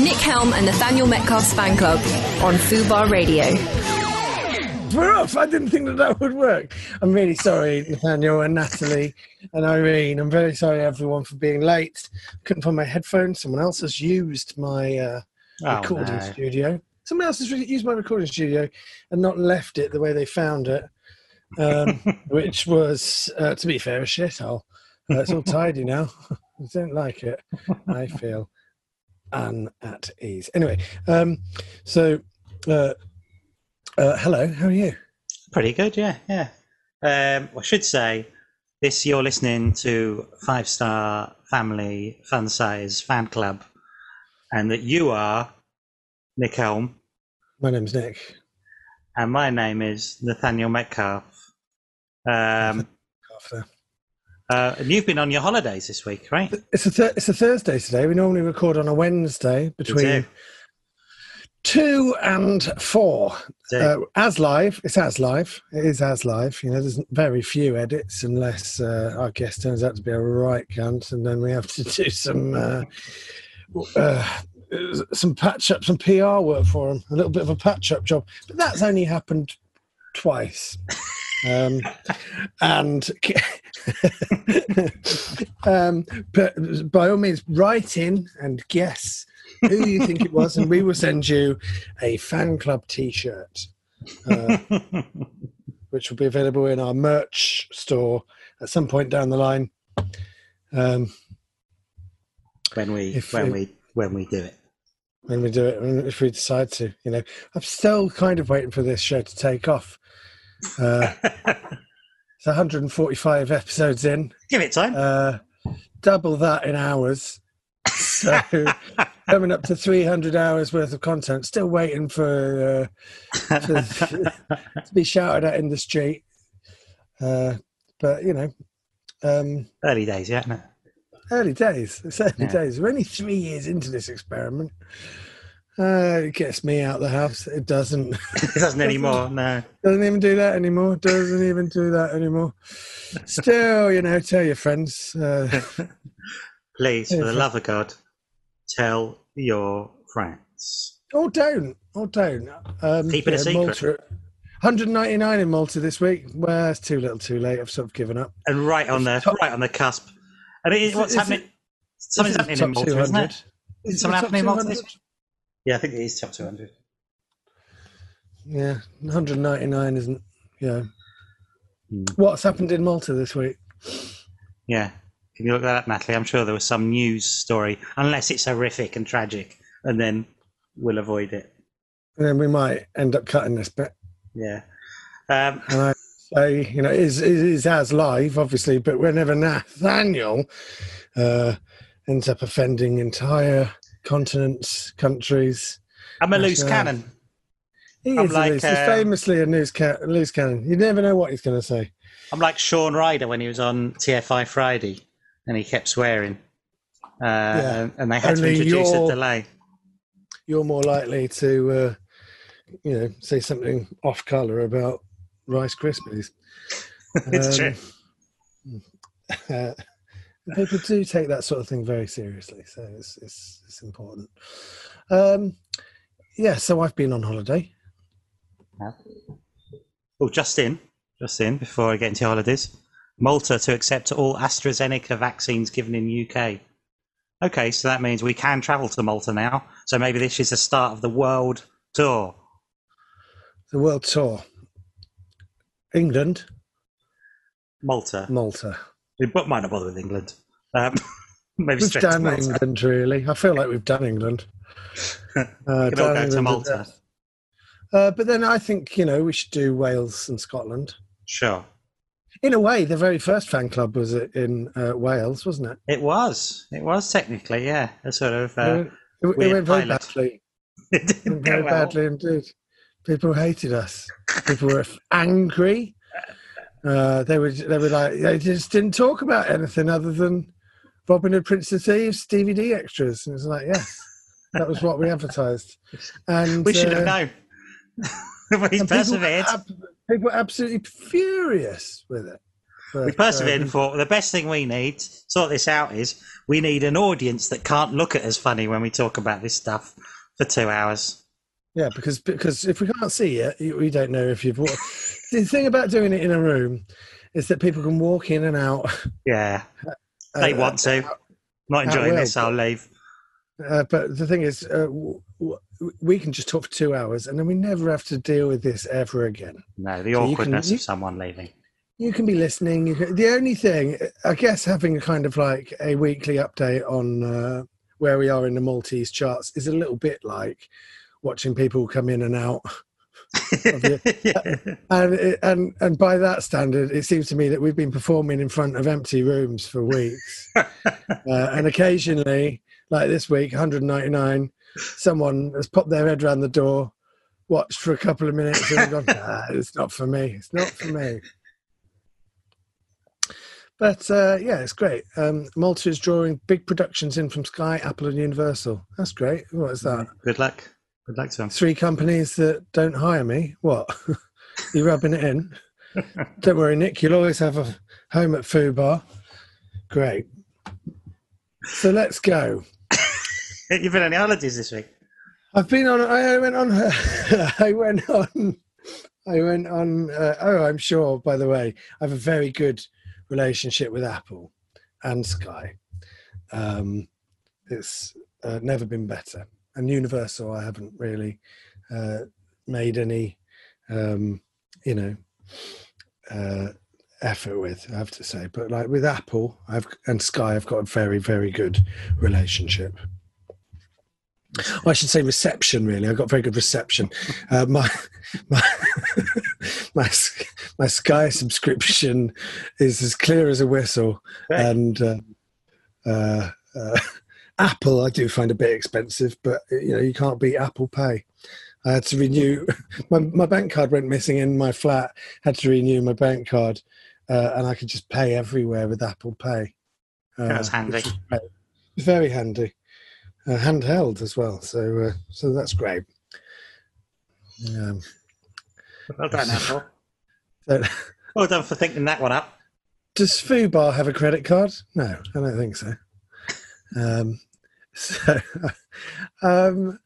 Nick Helm and Nathaniel Metcalf's fan club on Fubar Radio. We're off. I didn't think that that would work. I'm really sorry, Nathaniel and Natalie and Irene. I'm very sorry, everyone, for being late. Couldn't find my headphones. Someone else has used my uh, Oh, recording no. studio. Someone else has re- used my recording studio and not left it the way they found it, um, which was, uh, to be fair, a shithole. Uh, it's all tidy now. I don't like it. I feel un at ease. Anyway, um, so uh, uh, hello, how are you? Pretty good, yeah, yeah. Um, I should say this. You're listening to Five Star Family Fun Size Fan Club, and that you are Nick Helm, My name's Nick. and my name is Nathaniel Metcalf. Um, After. Uh, and you've been on your holidays this week, right? It's a th- it's a Thursday today. We normally record on a Wednesday between two and four. Uh, as live, it's as live. It is as live. You know, there's very few edits unless uh, our guest turns out to be a right cunt, and then we have to do some uh, uh, some patch up, some PR work for him. A little bit of a patch up job, but that's only happened twice. Um, and um, but by all means, write in and guess who you think it was, and we will send you a fan club T-shirt, uh, which will be available in our merch store at some point down the line. Um, when we If when it- we when we do it. when we do it, if we decide to, you know, I'm still kind of waiting for this show to take off. Uh, it's 145 episodes in. Give it time. uh, double that in hours. So coming up to 300 hours worth of content. Still waiting for, uh, to, to be shouted at in the street. Uh, but you know, um, Early days, yeah. No. early days. It's early Yeah. days. We're only three years into this experiment. Uh, it gets me out of the house. It doesn't. It doesn't anymore. No. Doesn't even do that anymore. Doesn't even do that anymore. Still, you know, tell your friends. Uh, Please, for the Yeah. love of God, tell your friends. Or don't. Or don't. Um, Keep it a secret. Malta, 199 in Malta this week. Well, it's too little, too late. I've sort of given up. And right on the Top- right on the cusp. And it is, what's is happening? Something's happening in Malta, isn't it? Is it something happening in Malta 200? this Yeah, I think it is top 200. Yeah, 199 isn't. Yeah. Hmm. What's happened in Malta this week? Yeah. Can you look that up, Natalie? I'm sure there was some news story, unless it's horrific and tragic, and then we'll avoid it. And then we might end up cutting this bit. Yeah. Um, And I say, you know, it is, it is as live, obviously, but whenever Nathaniel uh, ends up offending entire continents, countries, I'm a loose uh, cannon. he I'm is a like, loose- he's uh, famously a loose, ca- loose cannon. You never know what he's going to say. I'm like Shaun Ryder when he was on TFI Friday, and he kept swearing. Uh, and, and they had Only to introduce a delay. You're more likely to, uh, you know, say something off colour about Rice Krispies. It's Um, true. people do take that sort of thing very seriously, so it's it's, it's important. Um, yeah, so I've been on holiday. Oh, just in, just in before I get into holidays. Malta to accept all AstraZeneca vaccines given in UK. Okay, so that means we can travel to Malta now. So maybe this is the start of the world tour. The world tour. England, Malta. Malta. But might not bother with England. Um, maybe We've done. England, really. I feel like we've done England. Uh, done England Malta. Uh, but then I think you know we should do Wales and Scotland. Sure. In a way, the very first fan club was in uh, Wales, wasn't it? It was. It was technically, yeah. A sort of. Uh, it, it weird went very pilot. badly. it It didn't go very well. badly indeed. People hated us. People were angry. Uh, they were they were like they just didn't talk about anything other than Robin Hood, Prince of Thieves DVD extras. And it was like, yes, that was what we advertised. And We should have uh, known. But he's and people, were persevered. ab- people were absolutely furious with it. we persevered um, and thought the best thing we need to sort this out is we need an audience that can't look at us funny when we talk about this stuff for two hours. Yeah, because because if we can't see it, you- we don't know if you've. Walked. the thing about doing it in a room is that people can walk in and out. Yeah, they uh, want to. Not enjoying this, I'll leave. Uh, but the thing is, uh, w- w- we can just talk for two hours, and then we never have to deal with this ever again. No, the So you can- awkwardness you- of someone leaving. You can be listening. You can, the only thing, I guess, having a kind of like a weekly update on uh, where we are in the Maltese charts is a little bit like watching people come in and out. yeah. And and and by that standard, it seems to me that we've been performing in front of empty rooms for weeks, uh, and occasionally, like this week, 199, someone has popped their head around the door, watched for a couple of minutes, and gone, nah, "It's not for me. It's not for me." But uh, yeah, it's great. Um, Malta is drawing big productions in from Sky, Apple, and Universal. That's great. What is that? Good luck. Good luck to them. three companies that don't hire me. What? You're rubbing it in? don't worry, Nick. You'll always have a home at Fubar. Great. So let's go. You've been on any holidays this week? I've been on. I went on. I went on. I went on. Uh, oh, I'm sure. By the way, I have a very good relationship with Apple and Sky. Um, it's uh, never been better. And Universal, I haven't really uh, made any, um, you know, uh, effort with. I have to say, but like with Apple, I've and Sky, I've got a very, very good relationship. I should say reception. Really, I've got very good reception. Uh, my my my my Sky subscription is as clear as a whistle, and uh, uh, uh, Apple I do find a bit expensive, but you know you can't beat Apple Pay. I had to renew my my bank card went missing in my flat. Had to renew my bank card, uh, and I could just pay everywhere with Apple Pay. Uh, That's handy. which is great. It's very handy, uh, handheld as well. So uh, so that's great. Um, Well done, Apple. so- Well done for thinking that one up. Does Fubar have a credit card? No, I don't think so. Um, so, um,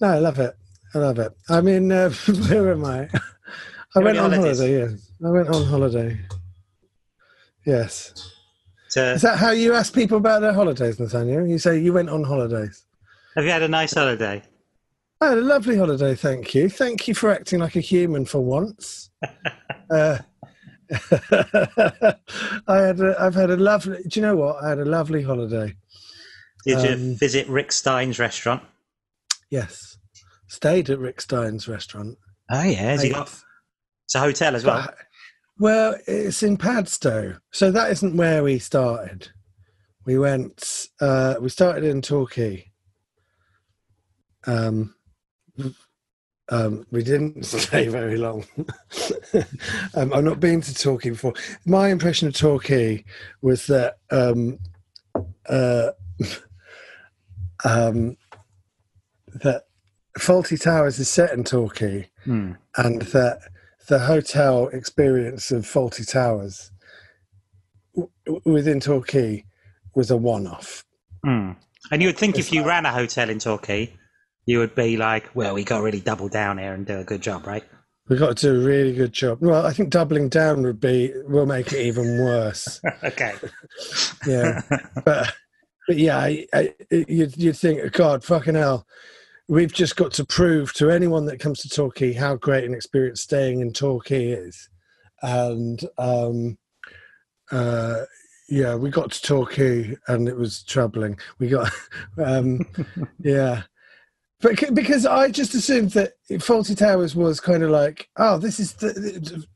no, I love it. I love it. I mean, uh, where am I? I went on holidays. holiday. Yeah, I went on holiday. Yes. To, Is that how you ask people about their holidays, Nathaniel? You say you went on holidays. have you had a nice holiday? I had a lovely holiday, thank you. Thank you for acting like a human for once. uh, I had a, I've had a lovely. Do you know what? I had a lovely holiday. Did you Um, visit Rick Stein's restaurant? Yes, stayed at Rick Stein's restaurant. Oh yeah, he got? It's a hotel as well. But- well, it's in Padstow, so that isn't where we started. We went. Uh, we started in Torquay. Um, um, we didn't stay very long. um, I've not been to Torquay before. My impression of Torquay was that um, uh, um, that Fawlty Towers is set in Torquay, Hmm. and that the hotel experience of Fawlty Towers w- within Torquay was a one-off. Hmm. And you would think It's if you like- ran a hotel in Torquay, you would be like, well, we got to really double down here and do a good job, right? We got to do a really good job. Well, I think doubling down would be will make it even worse. okay. Yeah, but but yeah, I, I, you'd you'd think, God, fucking hell, we've just got to prove to anyone that comes to Torquay how great an experience staying in Torquay is, and um, uh, yeah, we got to Torquay and it was troubling. We got, um, yeah. But because I just assumed that Fawlty Towers was kind of like, oh, this is the,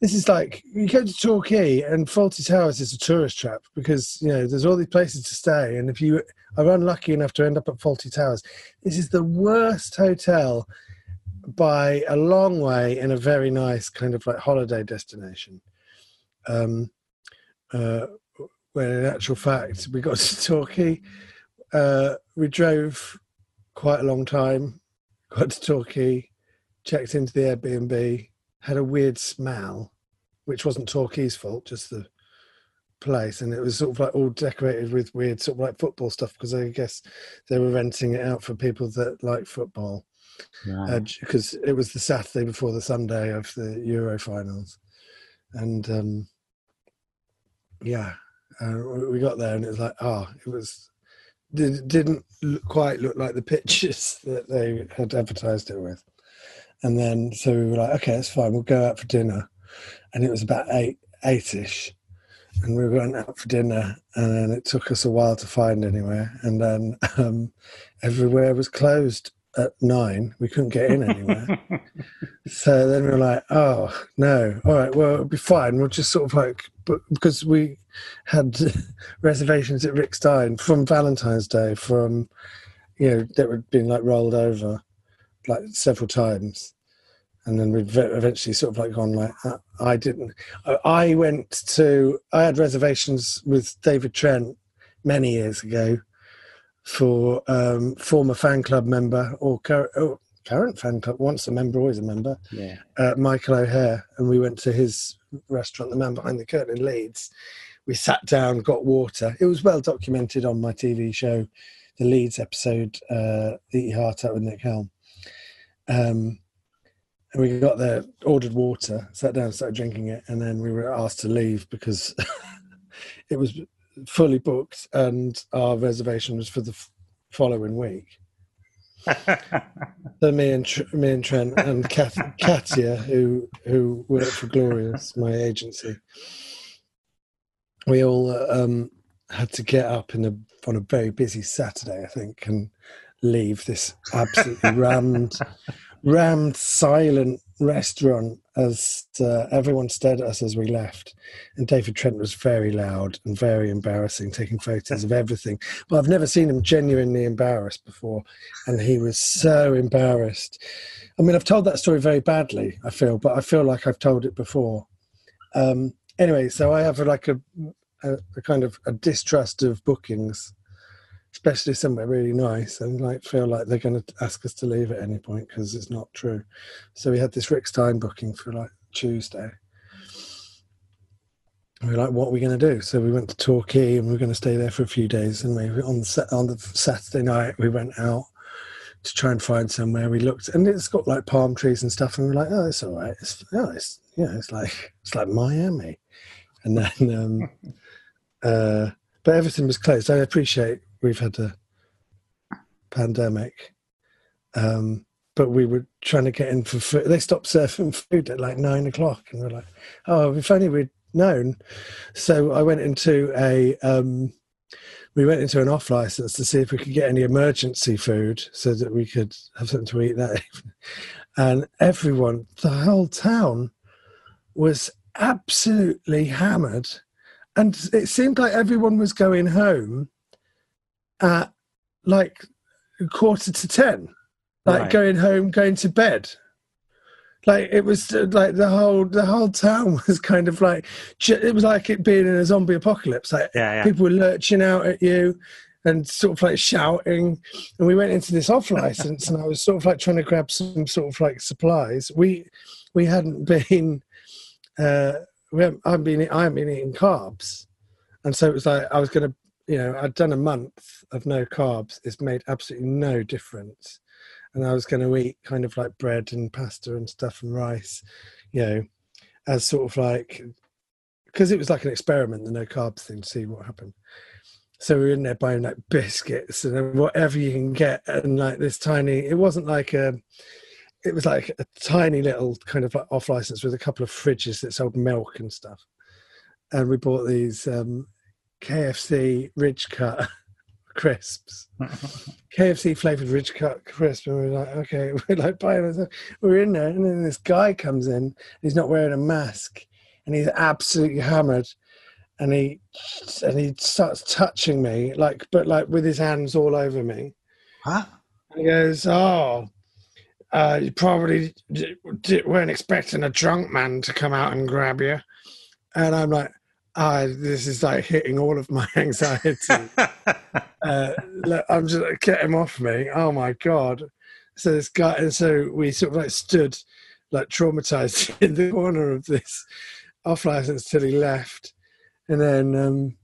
this is like you go to Torquay and Fawlty Towers is a tourist trap because you know there's all these places to stay, and if you are unlucky enough to end up at Fawlty Towers, this is the worst hotel by a long way in a very nice kind of like holiday destination. Um, uh, when in actual fact we got to Torquay, uh, we drove quite a long time, got to Torquay, checked into the Airbnb, had a weird smell, which wasn't Torquay's fault, just the place, and it was sort of like all decorated with weird sort of like football stuff because I guess they were renting it out for people that like football. Because uh, it was the Saturday before the Sunday of the Euro finals, and um, yeah, uh, we got there and it was like, oh, it was did, didn't quite look like the pictures that they had advertised it with, and then so we were like, okay, that's fine, we'll go out for dinner, and it was about eight eight-ish. And we went out for dinner and then it took us a while to find anywhere. And then um, everywhere was closed at nine. We couldn't get in anywhere. So then we were like oh no. All right well it'll be fine. We'll just sort of like because we had reservations at rick stein from valentine's day from you know that had been like rolled over like several times. And then we've eventually sort of like gone like I didn't. I went to I had reservations with David Trent many years ago for um, former fan club member or current, oh, current fan club once a member always a member yeah. uh, Michael O'Hare. And we went to his restaurant the man behind the curtain in Leeds. We sat down got water. It was well documented on my TV show the Leeds episode uh, Eat Your Heart Out with Nick Helm um, and we got there, ordered water, sat down, started drinking it, and then we were asked to leave because it was fully booked and our reservation was for the f- following week. so me and me and Trent and Kat, Katia, who who worked for Glorious, my agency, we all um, had to get up in a on a very busy Saturday, I think, and leave this absolutely rammed rammed, silent restaurant as uh, everyone stared at us as we left. And David Trent was very loud and very embarrassing, taking photos of everything. But I've never seen him genuinely embarrassed before. And he was so embarrassed. I mean, I've told that story very badly, I feel, but I feel like I've told it before. Um, anyway, so I have like a, a, a kind of a distrust of bookings especially somewhere really nice, and like feel like they're going to ask us to leave at any point because it's not true. So we had this Rick Stein booking for like Tuesday. And we are like, what are we going to do? So we went to Torquay and we are going to stay there for a few days. And we on the, on the Saturday night we went out to try and find somewhere. We looked and it's got like palm trees and stuff, and we we're like, oh, it's all right. It's oh, it's yeah, it's like it's like Miami. And then, um, uh, but everything was closed. I appreciate we've had a pandemic. Um, but we were trying to get in for food. They stopped serving food at like nine o'clock, and we're like, "Oh, if only we'd known." So I went into a, um, we went into an off license to see if we could get any emergency food so that we could have something to eat that evening. And everyone, the whole town, was absolutely hammered, and it seemed like everyone was going home at like quarter to 10 like right. going home going to bed. Like it was uh, like the whole the whole town was kind of like it was like it being in a zombie apocalypse. Like yeah, yeah. people were lurching out at you and sort of like shouting. And we went into this off license and i was sort of like trying to grab some sort of like supplies. We we hadn't been uh we haven't, I haven't been I haven't been eating carbs. And so it was like I was going to you know, I'd done a month of no carbs. It's made absolutely no difference. And I was going to eat kind of like bread and pasta and stuff and rice, you know, as sort of like, because it was like an experiment, the no carbs thing, see what happened. So we were in there buying like biscuits and whatever you can get. And like this tiny, it wasn't like a, it was like a tiny little kind of like off license with a couple of fridges that sold milk and stuff. And we bought these um, KFC Ridge Cut crisps, KFC flavored Ridge Cut crisp, and we are like, okay, we're like buying this. We're in there, and then this guy comes in. He's not wearing a mask, and he's absolutely hammered, and he and he starts touching me, like, but like with his hands all over me. Huh? And he goes, oh. Uh, you probably weren't expecting a drunk man to come out and grab you. And I'm like, uh, this is like hitting all of my anxiety. uh, I'm just like, get him off me. Oh my god! So this guy, and so we sort of like stood like traumatized in the corner of this off license till he left, and then um,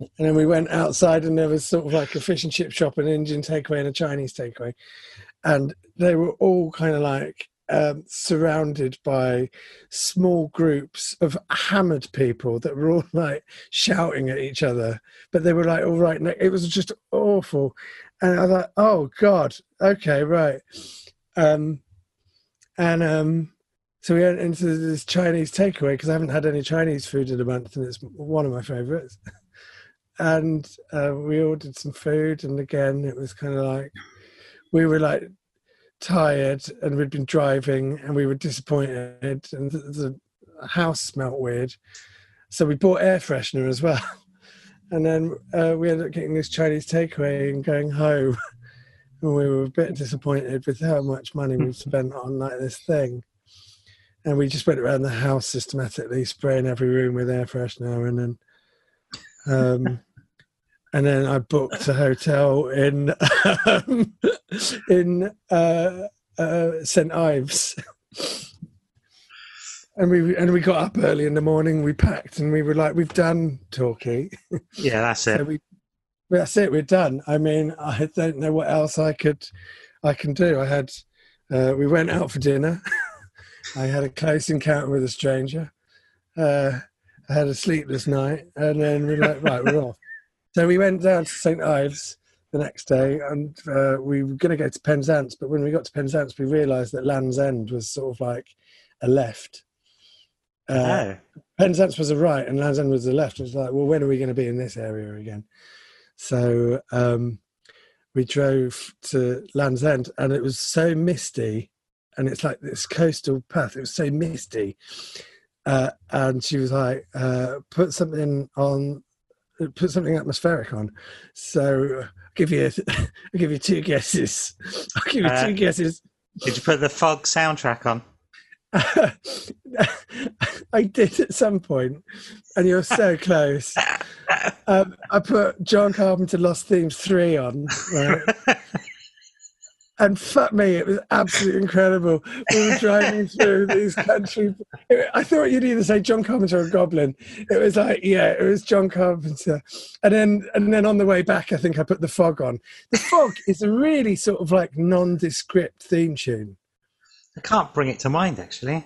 and then we went outside, and there was sort of like a fish and chip shop, an Indian takeaway, and a Chinese takeaway, and they were all kind of like um, surrounded by small groups of hammered people that were all like shouting at each other, but they were like all right. It was just awful, and I was like, oh god, okay, right, um, and um, so we went into this Chinese takeaway because I haven't had any Chinese food in a month, and it's one of my favourites. and uh, we ordered some food, and again, it was kind of like we were like tired and we'd been driving and we were disappointed and the, the house smelt weird. So we bought air freshener as well. And then uh, we ended up getting this chinese takeaway and going home. And we were a bit disappointed with how much money we spent on like this thing. And we just went around the house systematically spraying every room with air freshener and then um, and then I booked a hotel in um, in uh, uh, St Ives. and we and we got up early in the morning. We packed and we were like, "We've done Torquay." Yeah, that's it. so we, that's it. We're done. I mean, I don't know what else I could I can do. I had uh, we went out for dinner. I had a close encounter with a stranger. Uh, I had a sleepless night, and then we're like, right, we're off. So we went down to St Ives the next day, and uh, we were going to go to Penzance. But when we got to Penzance, we realised that Land's End was sort of like a left. Uh, oh. Penzance was a right, and Land's End was the left. It was like, well, when are we going to be in this area again? So um, we drove to Land's End, and it was so misty, and it's like this coastal path. It was so misty, uh, and she was like, uh, "Put something on put something atmospheric on. So I'll give you I'll give you two guesses. I'll give you Uh, two guesses. Did you put the fog soundtrack on? I did at some point, and you're so close. Um, I put John Carpenter Lost Themes 3 on, right? And fuck me, it was absolutely incredible. We were driving through these country. I thought you'd either say John Carpenter or Goblin. It was like, yeah, it was John Carpenter. And then, and then on the way back, I think I put the fog on. The fog is a really sort of like nondescript theme tune. I can't bring it to mind actually.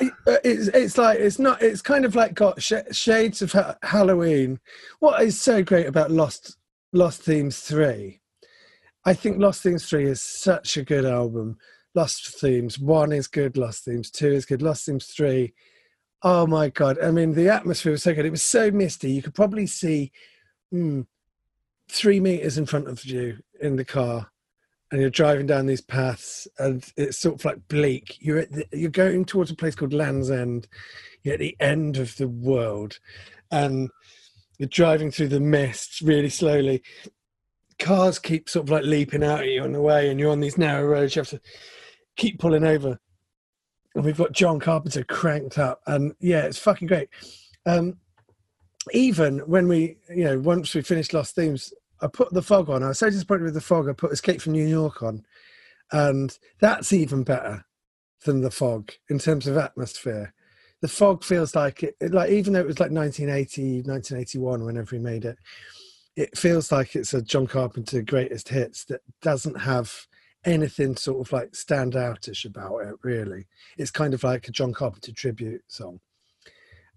It- uh, It's it's like it's not. It's kind of like got sh- shades of ha- Halloween. What is so great about Lost Lost Themes three? I think Lost Themes three is such a good album. Lost Themes one is good. Lost Themes two is good. Lost Themes three, oh my god! I mean, the atmosphere was so good. It was so misty. You could probably see hmm, three meters in front of you in the car, and you're driving down these paths, and it's sort of like bleak. You're the, you're going towards a place called Land's End. You're at the end of the world, and you're driving through the mist really slowly. Cars keep sort of like leaping out at you on the way, and you're on these narrow roads. You have to keep pulling over. And we've got John Carpenter cranked up, and yeah, it's fucking great. Um, even when we, you know, once we finished Lost Themes, I put the fog on. I was so disappointed with the fog. I put Escape from New York on, and that's even better than the fog in terms of atmosphere. The fog feels like it, like even though it was like 1980, 1981, whenever he made it, it feels like it's a John Carpenter greatest hits that doesn't have anything sort of like standoutish about it. Really, it's kind of like a John Carpenter tribute song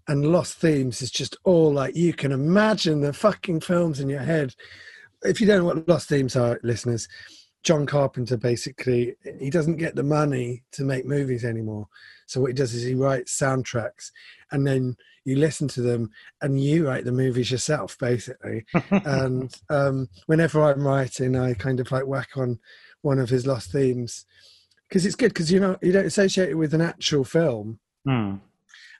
and Lost Themes is just all like you can imagine the fucking films in your head. If you don't know what Lost Themes are, listeners, John Carpenter basically he doesn't get the money to make movies anymore. So what he does is he writes soundtracks and then you listen to them and you write the movies yourself basically. and um, whenever I'm writing, I kind of like whack on one of his Lost Themes because it's good because you know you don't associate it with an actual film Hmm.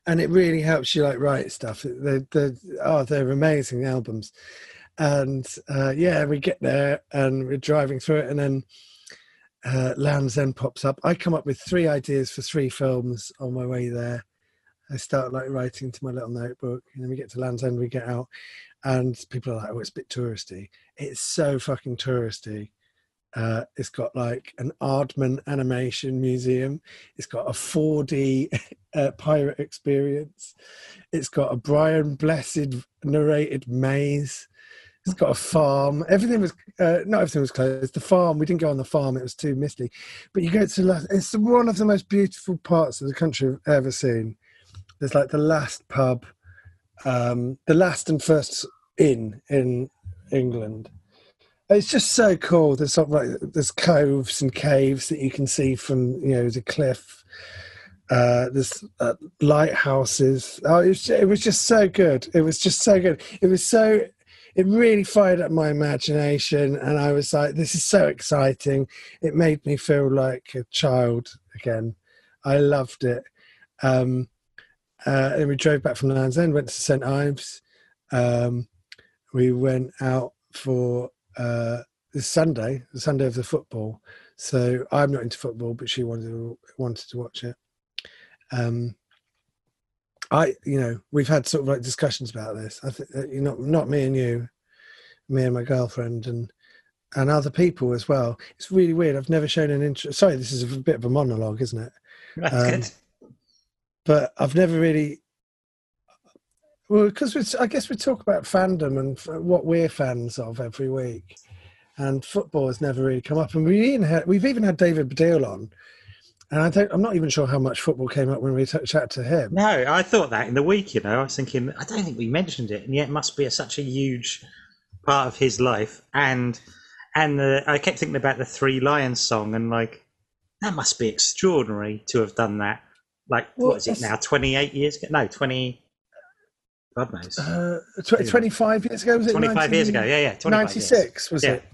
and it really helps you like write stuff. They're, they're, oh, they're amazing albums. And uh, yeah, we get there and we're driving through it, and then uh, Land's End pops up. I come up with three ideas for three films on my way there. I start like writing to my little notebook, and then we get to Land's End, we get out, and people are like, "Oh, it's a bit touristy." It's so fucking touristy. Uh, it's got like an Aardman animation museum. It's got a 4D uh, pirate experience. It's got a Brian Blessed narrated maze. It's got a farm. Everything was uh, not everything was closed. The farm we didn't go on the farm; it was too misty. But you go to it's one of the most beautiful parts of the country I've ever seen. There's like the last pub, um, the last and first inn in England. It's just so cool. There's sort of like there's coves and caves that you can see from you know the cliff. Uh, there's uh, lighthouses. Oh, it was, it was just so good. It was just so good. It was so. It really fired up my imagination, and I was like, "This is so exciting." It made me feel like a child again. I loved it. Um, uh, and we drove back from Land's End, went to St Ives. Um, we went out for uh, this Sunday, the Sunday of the football. So I'm not into football, but she wanted to, wanted to watch it. Um, I, you know, we've had sort of like discussions about this. I think you know, not me and you, me and my girlfriend, and and other people as well. It's really weird. I've never shown an interest. Sorry, this is a bit of a monologue, isn't it? That's Um, good. But I've never really. Well, because I guess we talk about fandom and what we're fans of every week, and football has never really come up. And we even had, we've even had David Baddiel on, and I don't, I'm not even sure how much football came up when we t- chatted to him. No, I thought that in the week. You know, I was thinking, I don't think we mentioned it, and yet it must be a, such a huge part of his life. And and the, I kept thinking about the Three Lions song, and like that must be extraordinary to have done that. Like, Well, what is it now? Twenty eight years ago? No, twenty. God knows. Uh, tw- 25 years ago was it? Twenty five years ago. Yeah, yeah. 96 was Yeah. it?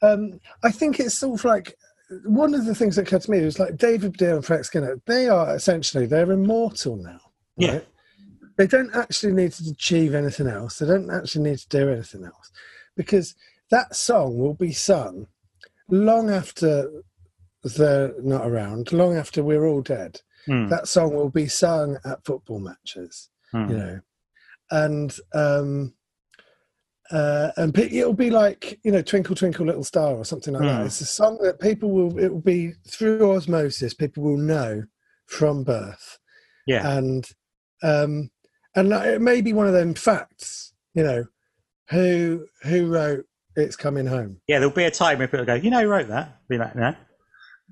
Um, I think it's sort of like one of the things that occurred to me was like David Baddiel and Frank Skinner. They are essentially they're immortal now. Yeah. They don't actually need to achieve anything else. They don't actually need to do anything else because that song will be sung long after they're not around, long after we're all dead. Hmm, That song will be sung at football matches hmm. you know and um uh and it'll be like you know twinkle twinkle little star or something like that Mm. it's a song that people will it will be through osmosis people will know from birth Yeah. and um and it may be one of them facts you know who who wrote it's coming home Yeah, there'll be a time where people go, you know, who wrote that. Be like, no.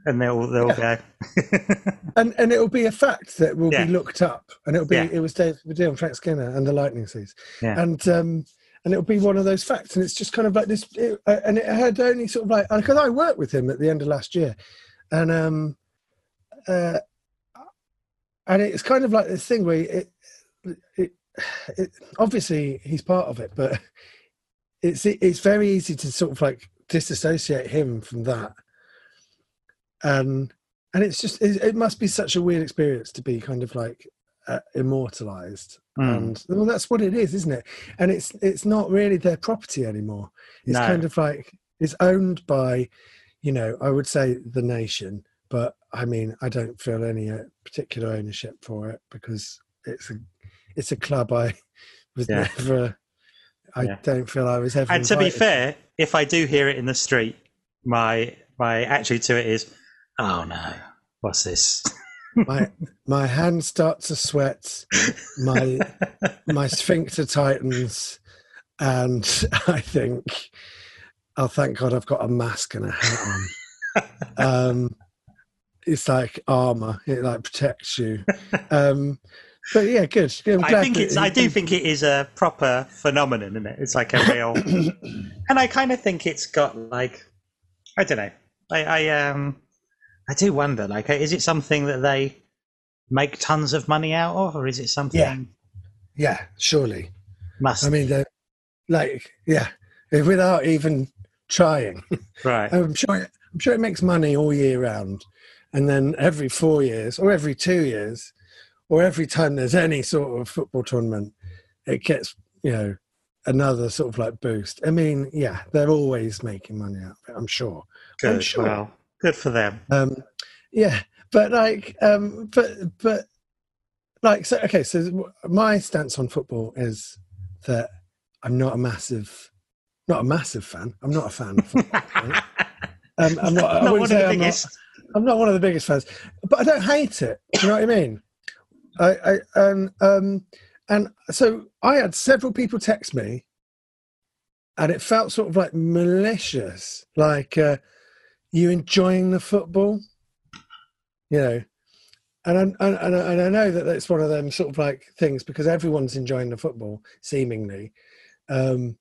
And they'll they'll go. and and it'll be a fact that will Yeah. be looked up and it'll be Yeah. it was David Baddiel and Frank Skinner and the Lightning Seeds Yeah. and um and it'll be one of those facts and it's just kind of like this it, uh, and it had only sort of like because I worked with him at the end of last year and um uh and it's kind of like this thing where it it, it obviously he's part of it but it's it's very easy to sort of like disassociate him from that and and it's just it, it must be such a weird experience to be kind of like uh, immortalized Hmm. and well that's what it is isn't it and it's it's not really their property anymore it's No. kind of like it's owned by you know i would say the nation but i mean i don't feel any uh, particular ownership for it because it's a it's a club i was Yeah. never i Yeah. don't feel i was ever and to be fair, if I do hear it in the street, my my attitude to it is, oh no, what's this? my my hands start to sweat my my sphincter tightens and i think oh thank god i've got a mask and a hat on um it's like armor it like protects you um but yeah good I'm I think it's. he- I do think it is a proper phenomenon, isn't it? It's like a real, and I kind of think it's got like, I don't know. I, I um, I do wonder. Like, is it something that they make tons of money out of, or is it something? Yeah. yeah surely Must. i mean like yeah without even trying right. I'm sure it, I'm sure it makes money all year round, and then every four years or every two years, or every time there's any sort of football tournament, it gets you know another sort of like boost. I mean, yeah, they're always making money out of it. I'm sure. I'm sure. Well, good for them. Um, yeah, but like, um, but but like, so okay. So my stance on football is that I'm not a massive, not a massive fan. I'm not a fan of football. right? Um, I'm not, Not one of the I'm not- biggest. I'm not one of the biggest fans, but I don't hate it. You know what I mean? I, I and um and so I had several people text me, and it felt sort of like malicious, like uh, you enjoying the football, you know. And I, and, I- and I know that that's one of them sort of like things because everyone's enjoying the football, seemingly. Um,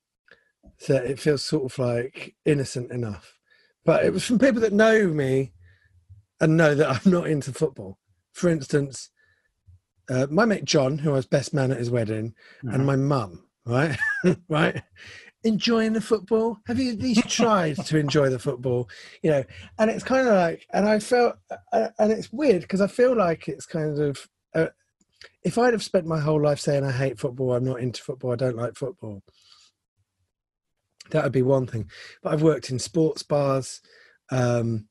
that it feels sort of like innocent enough. But it was from people that know me and know that I'm not into football. For instance, uh, my mate John, who I was best man at his wedding, and my mum, right, right, enjoying the football. Have you at least tried to enjoy the football? You know, and it's kind of like, and I felt, uh, and it's weird because I feel like it's kind of, uh, if I'd have spent my whole life saying I hate football, I'm not into football, I don't like football. That would be one thing. But I've worked in sports bars, um,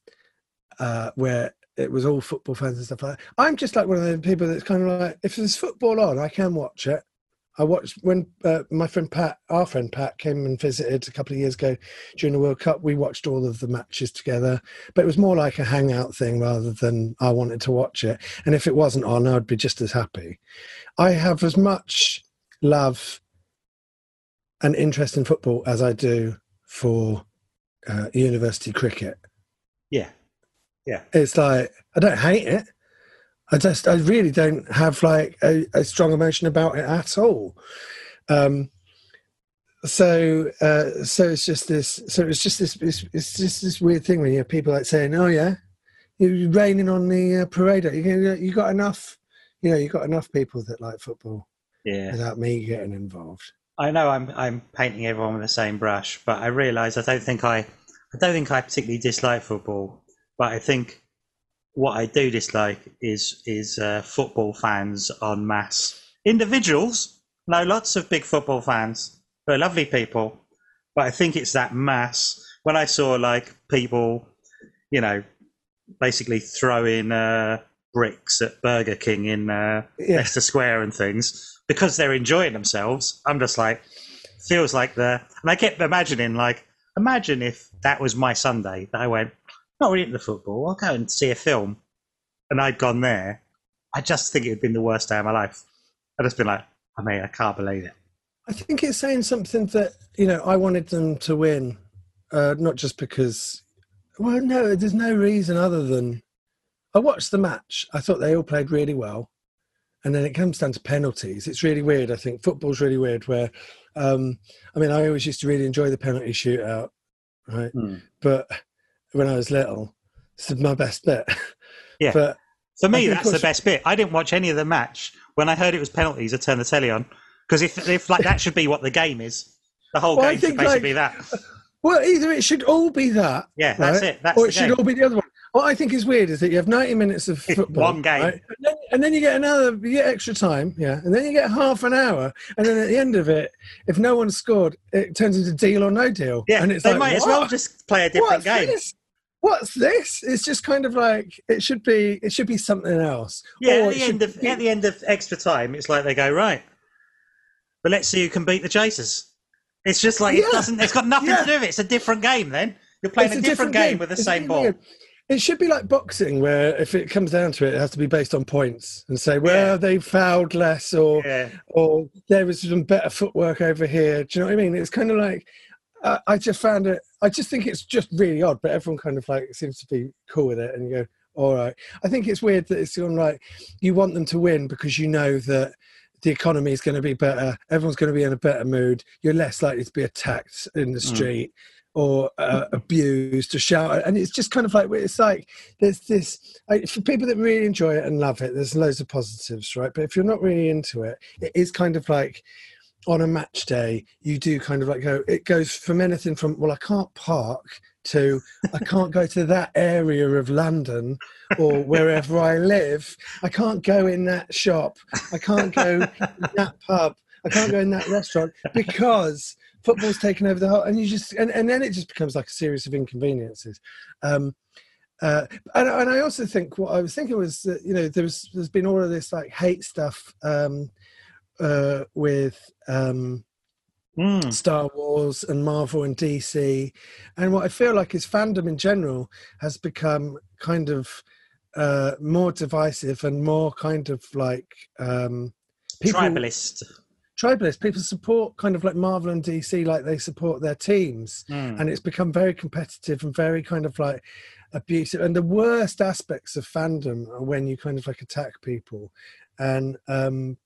uh, where it was all football fans and stuff like that. I'm just like one of the people that's kind of like, if there's football on, I can watch it. I watched when uh, my friend Pat, our friend Pat, came and visited a couple of years ago during the World Cup. We watched all of the matches together, but it was more like a hangout thing rather than I wanted to watch it. And if it wasn't on, I'd be just as happy. I have as much love and interest in football as I do for uh, university cricket Yeah. Yeah. It's like I don't hate it. I just I really don't have like a, a strong emotion about it at all. Um, so uh, so it's just this. So it's just this. It's, it's just this weird thing when you have people like saying, "Oh yeah, you're raining on the uh, parade. You you got enough. You know, you got enough people that like football Yeah. without me getting involved." I know I'm I'm painting everyone with the same brush, but I realise I don't think I I don't think I particularly dislike football, but I think what I do dislike is is uh, football fans en masse. Individuals, no, lots of big football fans. They're lovely people, but I think it's that mass. When I saw like people, you know, basically throwing uh, bricks at Burger King in uh, Yeah. Leicester Square and things because they're enjoying themselves. I'm just like, feels like the, and I kept imagining like, imagine if that was my Sunday that I went, not really into football, I'll go and see a film, and I'd gone there. I just think it had been the worst day of my life. I'd just been like, I mean, I can't believe it. I think it's saying something that you know I wanted them to win, uh, not just because. Well, no, there's no reason other than I watched the match. I thought they all played really well, and then it comes down to penalties. It's really weird. I think football's really weird. Where, um, I mean, I always used to really enjoy the penalty shootout, right? Hmm. But when I was little, this is my best bit. Yeah. But For me, that's the best bit. I didn't watch any of the match. When I heard it was penalties, I turned the telly on because if if like that should be what the game is, the whole Well, game should basically like, be that. well, either it should all be that, Yeah, that's it. That's or it should all be the other one. What I think is weird is that you have 90 minutes of football. One game. right? And, then, and then you get another, you get extra time, yeah. And then you get half an hour. And then at the end of it, if no one scored, it turns into deal or no deal. Yeah, and it's they like, might as well just play a different What's game. This? What's this? It's just kind of like it should be. It should be something else. Yeah, Or at the end of be- at the end of extra time, it's like they go right. But let's see who can beat the Chasers. It's just like it doesn't. It's got nothing Yeah. to do with it. It's a different game. Then you're playing It's a, different, game, with the It's same ball. weird. It should be like boxing, where if it comes down to it, it has to be based on points and say, well, Yeah. they fouled less, or Yeah, or there was some better footwork over here. Do you know what I mean? It's kind of like uh, I just found it. I just think it's just really odd, but everyone kind of like seems to be cool with it, and you go, all right. I think it's weird that it's on like you want them to win because you know that the economy is going to be better. Everyone's going to be in a better mood. You're less likely to be attacked in the Mm. street. Or uh, abused or shouted, and it's just kind of like it's like there's this I, for people that really enjoy it and love it. There's loads of positives, right? But if you're not really into it, it is kind of like on a match day, you do kind of like go, it goes from anything from, well, I can't park to I can't go to that area of London or wherever I live. I can't go in that shop. I can't go that pub. I can't go in that restaurant because football's taken over the whole, and you just, and, and then it just becomes like a series of inconveniences. Um, uh, and, and I also think what I was thinking was that you know there's there's been all of this like hate stuff um, uh, with um, Mm. Star Wars and Marvel and DC. And what I feel like is fandom in general has become kind of uh, more divisive and more kind of like um, people, Tribalist. tribalist. People support kind of like Marvel and DC like they support their teams. Mm. And it's become very competitive and very kind of like abusive. And the worst aspects of fandom are when you kind of like attack people. And um,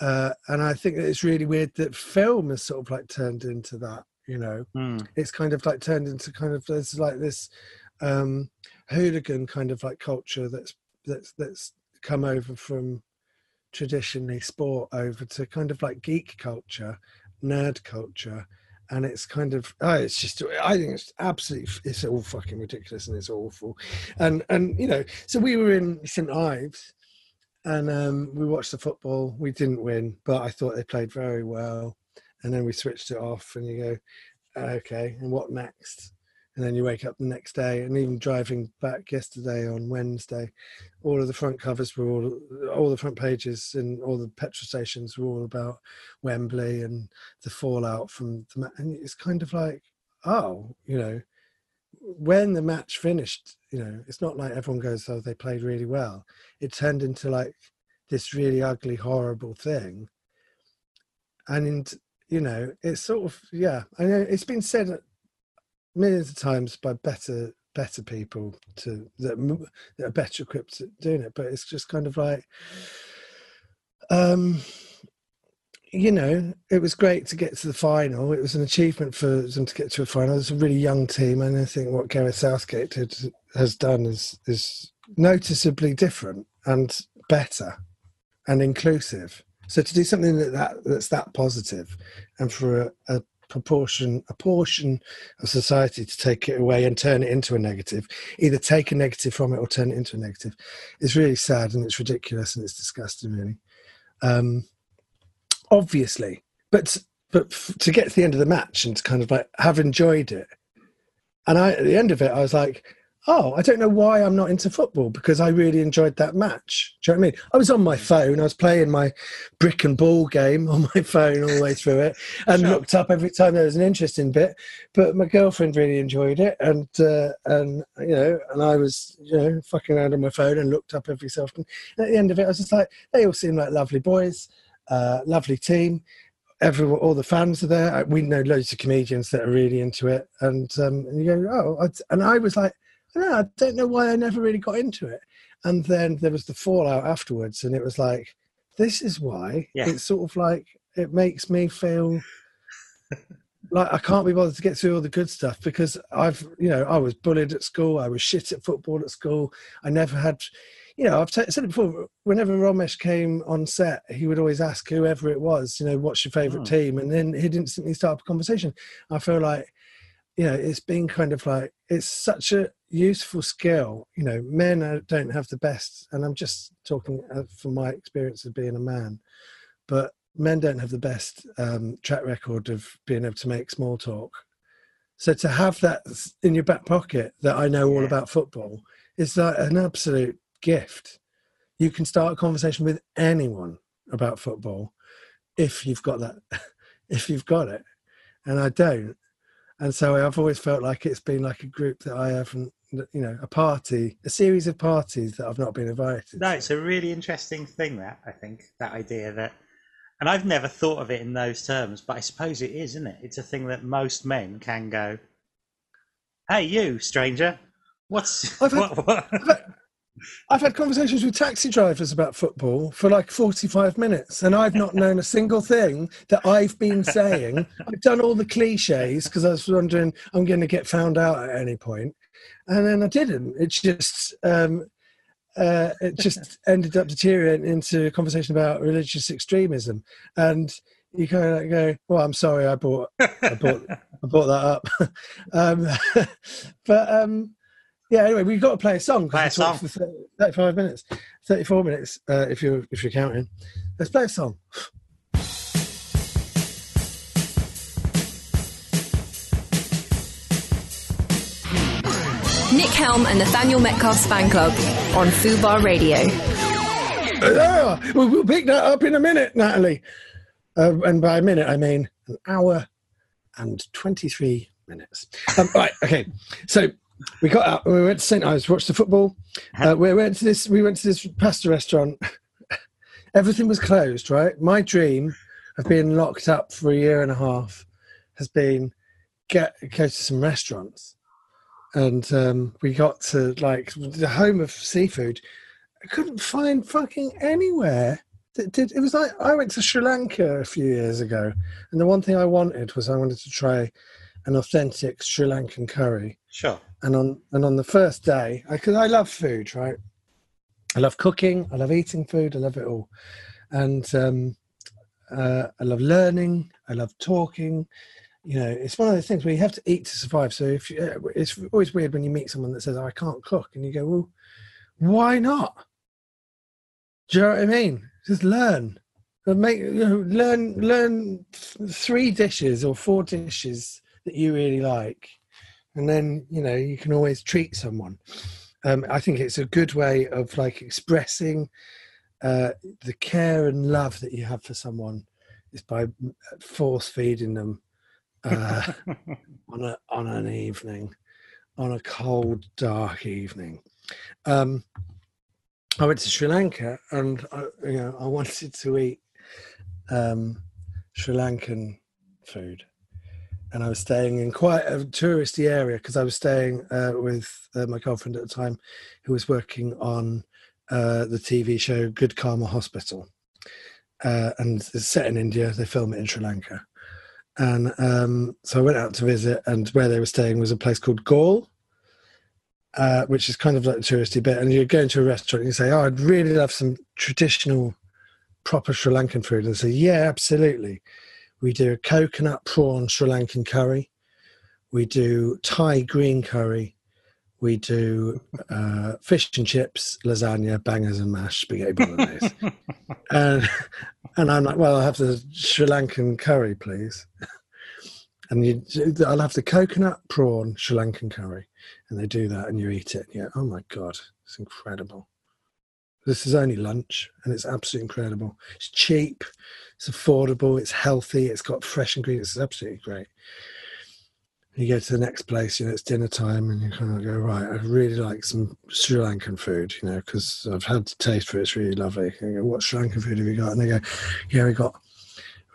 uh, and I think that it's really weird that film has sort of like turned into that. You know, Mm. it's kind of like turned into kind of there's like this um, hooligan kind of like culture that's that's that's come over from traditionally sport over to kind of like geek culture, nerd culture. And it's kind of, oh, it's just, I think it's absolutely, it's all fucking ridiculous and it's awful. And, and, you know, so we were in St. Ives and um, we watched the football. We didn't win, but I thought they played very well. And then we switched it off, and you go, okay, and what next? And then you wake up the next day, and even driving back yesterday on Wednesday, all of the front covers were all, all the front pages and all the petrol stations were all about Wembley and the fallout from the match. And it's kind of like, oh, you know, when the match finished, you know, it's not like everyone goes, oh, they played really well. It turned into like this really ugly, horrible thing. And, you know, it's sort of, yeah, I know it's been said millions of times by better better people to that, that are better equipped at doing it but it's just kind of like um you know it was great to get to the final. It was an achievement for them to get to a final. It's a really young team and i think what gareth southgate did, has done is is noticeably different and better and inclusive. So to do something that, that that's that positive and for a, a proportion a portion of society to take it away and turn it into a negative either take a negative from it or turn it into a negative is really sad and it's ridiculous and it's disgusting really. Um obviously but but f- to get to the end of the match and to kind of like have enjoyed it. And i at the end of it i was like oh i don't know why i'm not into football because i really enjoyed that match. Do you know what i mean? I was on my phone i was playing my brick and ball game on my phone all the way through it and Sure. looked up every time there was an interesting bit but my girlfriend really enjoyed it and uh, and you know and i was you know fucking around on my phone and looked up every so often. And at the end of it i was just like they all seem like lovely boys uh, lovely team everyone all the fans are there we know loads of comedians that are really into it and um and you go oh I, and i was like I don't know, I don't know why I never really got into it. And then there was the fallout afterwards, and it was like, this is why. Yeah. It's sort of like it makes me feel like I can't be bothered to get through all the good stuff because I've, you know, I was bullied at school. I was shit at football at school. I never had, you know, I've t- said it before. Whenever Romesh came on set, he would always ask whoever it was, you know, what's your favourite Hmm. team, and then he'd instantly start up a conversation. I feel like, you know, it's been kind of like it's such a useful skill. You know, men don't have the best, and I'm just talking uh, from my experience of being a man, but men don't have the best um, track record of being able to make small talk. So to have that in your back pocket that I know all about football is like an absolute gift. You can start a conversation with anyone about football if you've got that, if you've got it, and I don't. And so I've always felt like it's been like a group that I haven't, you know, a party, a series of parties that I've not been invited. No, to. it's a really interesting thing that I think that idea that, and I've never thought of it in those terms, but I suppose it is, isn't it? It's a thing that most men can go, "Hey, you stranger, what's I've had- what, what? I've had- I've had conversations with taxi drivers about football for like 45 minutes, and I've not known a single thing that I've been saying. I've done all the cliches because I was wondering I'm going to get found out at any point, and then I didn't. It just um, uh, it just ended up deteriorating into a conversation about religious extremism, and you kind of go, "Well, I'm sorry, I bought I bought I brought that up. um, but um, yeah, anyway, we've got to play a song. 'cause Play a song. For 30, Thirty-five minutes, thirty-four minutes, uh, if you're if you're counting. Let's play a song. Nick Helm and Nathaniel Metcalfe's fan club on Fubar Radio. Ah, we'll, we'll pick that up in a minute, Natalie. Uh, and by a minute, I mean an hour and 23 minutes. Um, right, okay. So we got out, we went to St. Ives, watched the football. Uh, we went to this, we went to this pasta restaurant. Everything was closed, right? My dream of being locked up for a year and a half has been get go to some restaurants. And um, we got to like the home of seafood. I couldn't find fucking anywhere. That did it was like I went to Sri Lanka a few years ago, and the one thing I wanted was I wanted to try an authentic Sri Lankan curry. Sure. And on and on the first day, because I, love food, right? I love cooking. I love eating food. I love it all, and um, uh, I love learning. I love talking. You know, it's one of those things where you have to eat to survive. So if you, uh, it's always weird when you meet someone that says, oh, "I can't cook," and you go, "Well, why not?" Do you know what I mean? Just learn. Make you know, learn learn three dishes or four dishes that you really like, and then you know you can always treat someone. Um, I think it's a good way of like expressing uh, the care and love that you have for someone is by force feeding them uh, on a on an evening, on a cold, dark evening. Um, I went to Sri Lanka and I, you know I wanted to eat um, Sri Lankan food, and I was staying in quite a touristy area because I was staying uh, with uh, my girlfriend at the time, who was working on uh, the TV show Good Karma Hospital, uh, and it's set in India. They film it in Sri Lanka, and um, so I went out to visit, and where they were staying was a place called Galle uh, which is kind of like a touristy bit, and you go into a restaurant and you say, "Oh, I'd really love some traditional, proper Sri Lankan food," and they say, "Yeah, absolutely." We do a coconut prawn Sri Lankan curry. We do Thai green curry. We do uh, fish and chips, lasagna, bangers and mash, spaghetti bolognese. and and I'm like, well, I'll have the Sri Lankan curry, please. and you, I'll have the coconut prawn Sri Lankan curry and they do that and you eat it and you oh my god it's incredible this is only lunch and it's absolutely incredible it's cheap it's affordable it's healthy it's got fresh ingredients it's absolutely great you go to the next place you know it's dinner time and you kind of go right i really like some sri lankan food you know because i've had the taste for it it's really lovely and go what sri lankan food have you got and they go yeah we got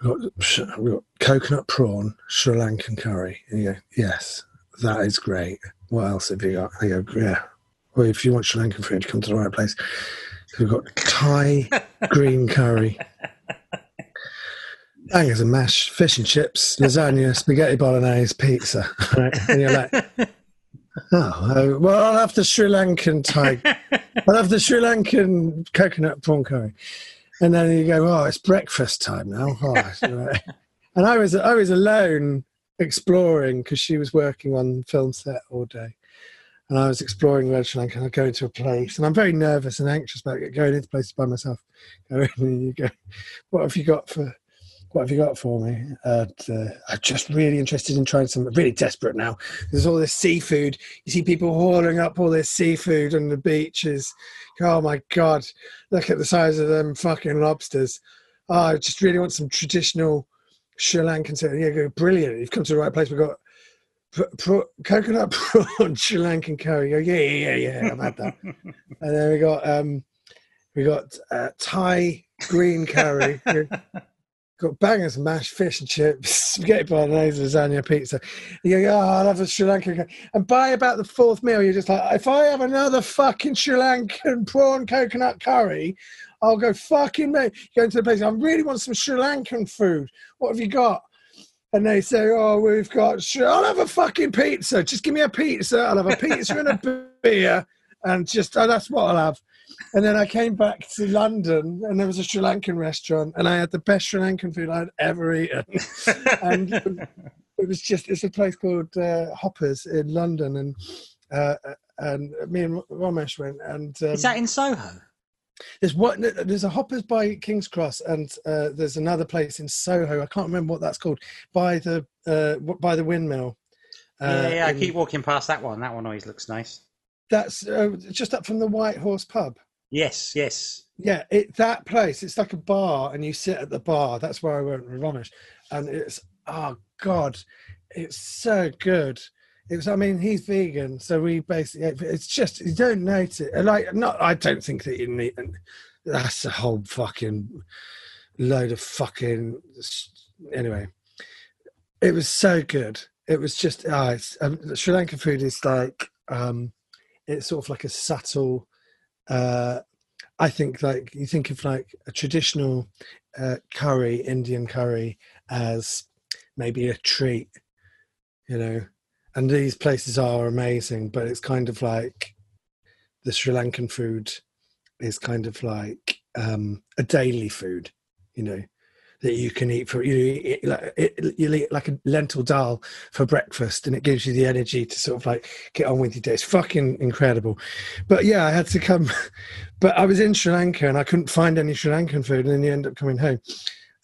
we got, we got coconut prawn sri lankan curry and you go yes that is great what else have you got? I go, yeah. Well, if you want Sri Lankan food, come to the right place. We've got Thai green curry, bangers and mash, fish and chips, lasagna, spaghetti bolognese, pizza. Right? And you're like, oh, uh, well, I'll have the Sri Lankan Thai. I'll have the Sri Lankan coconut prawn curry. And then you go, oh, it's breakfast time now. Oh, right. And I was I was alone exploring because she was working on film set all day. And I was exploring Sri Lanka and I go into a place and I'm very nervous and anxious about going into places by myself. Go and you go, what have you got for what have you got for me? And, uh, I'm just really interested in trying some, really desperate now. There's all this seafood. You see people hauling up all this seafood on the beaches. Oh my God, look at the size of them fucking lobsters. Oh, I just really want some traditional Sri Lankan yeah, go, brilliant. You've come to the right place. We've got pr- pr- coconut prawn Sri Lankan curry. Go, yeah, yeah, yeah, yeah. I've had that. and then we got um, we got uh, Thai green curry. got bangers, mashed fish and chips, spaghetti bolognese, lasagna, pizza. You go, oh, I love the Sri Lankan. And by about the fourth meal, you're just like, if I have another fucking Sri Lankan prawn coconut curry, I'll go fucking mate. Go into the place. I really want some Sri Lankan food. What have you got? And they say, "Oh, we've got. I'll have a fucking pizza. Just give me a pizza. I'll have a pizza and a beer, and just oh, that's what I'll have." And then I came back to London, and there was a Sri Lankan restaurant, and I had the best Sri Lankan food I'd ever eaten. and it was just it's a place called uh, Hoppers in London, and uh, and me and Romesh went. And um, is that in Soho? There's what there's a Hoppers by King's Cross, and uh, there's another place in Soho. I can't remember what that's called. By the uh, by the windmill. Uh, yeah, yeah. I keep walking past that one. That one always looks nice. That's uh, just up from the White Horse Pub. Yes, yes. Yeah, it that place. It's like a bar, and you sit at the bar. That's where I went with Romesh, and it's oh god, it's so good. It was. I mean, he's vegan, so we basically. It's just you don't notice. Like, not. I don't think that you need. That's a whole fucking load of fucking. Anyway, it was so good. It was just. Oh, um, Sri Lankan food is like. um It's sort of like a subtle. uh I think like you think of like a traditional uh, curry, Indian curry, as maybe a treat, you know. And these places are amazing, but it's kind of like the Sri Lankan food is kind of like um, a daily food, you know, that you can eat for you. Eat, like, it, you eat like a lentil dal for breakfast, and it gives you the energy to sort of like get on with your day. It's fucking incredible. But yeah, I had to come. But I was in Sri Lanka and I couldn't find any Sri Lankan food, and then you end up coming home.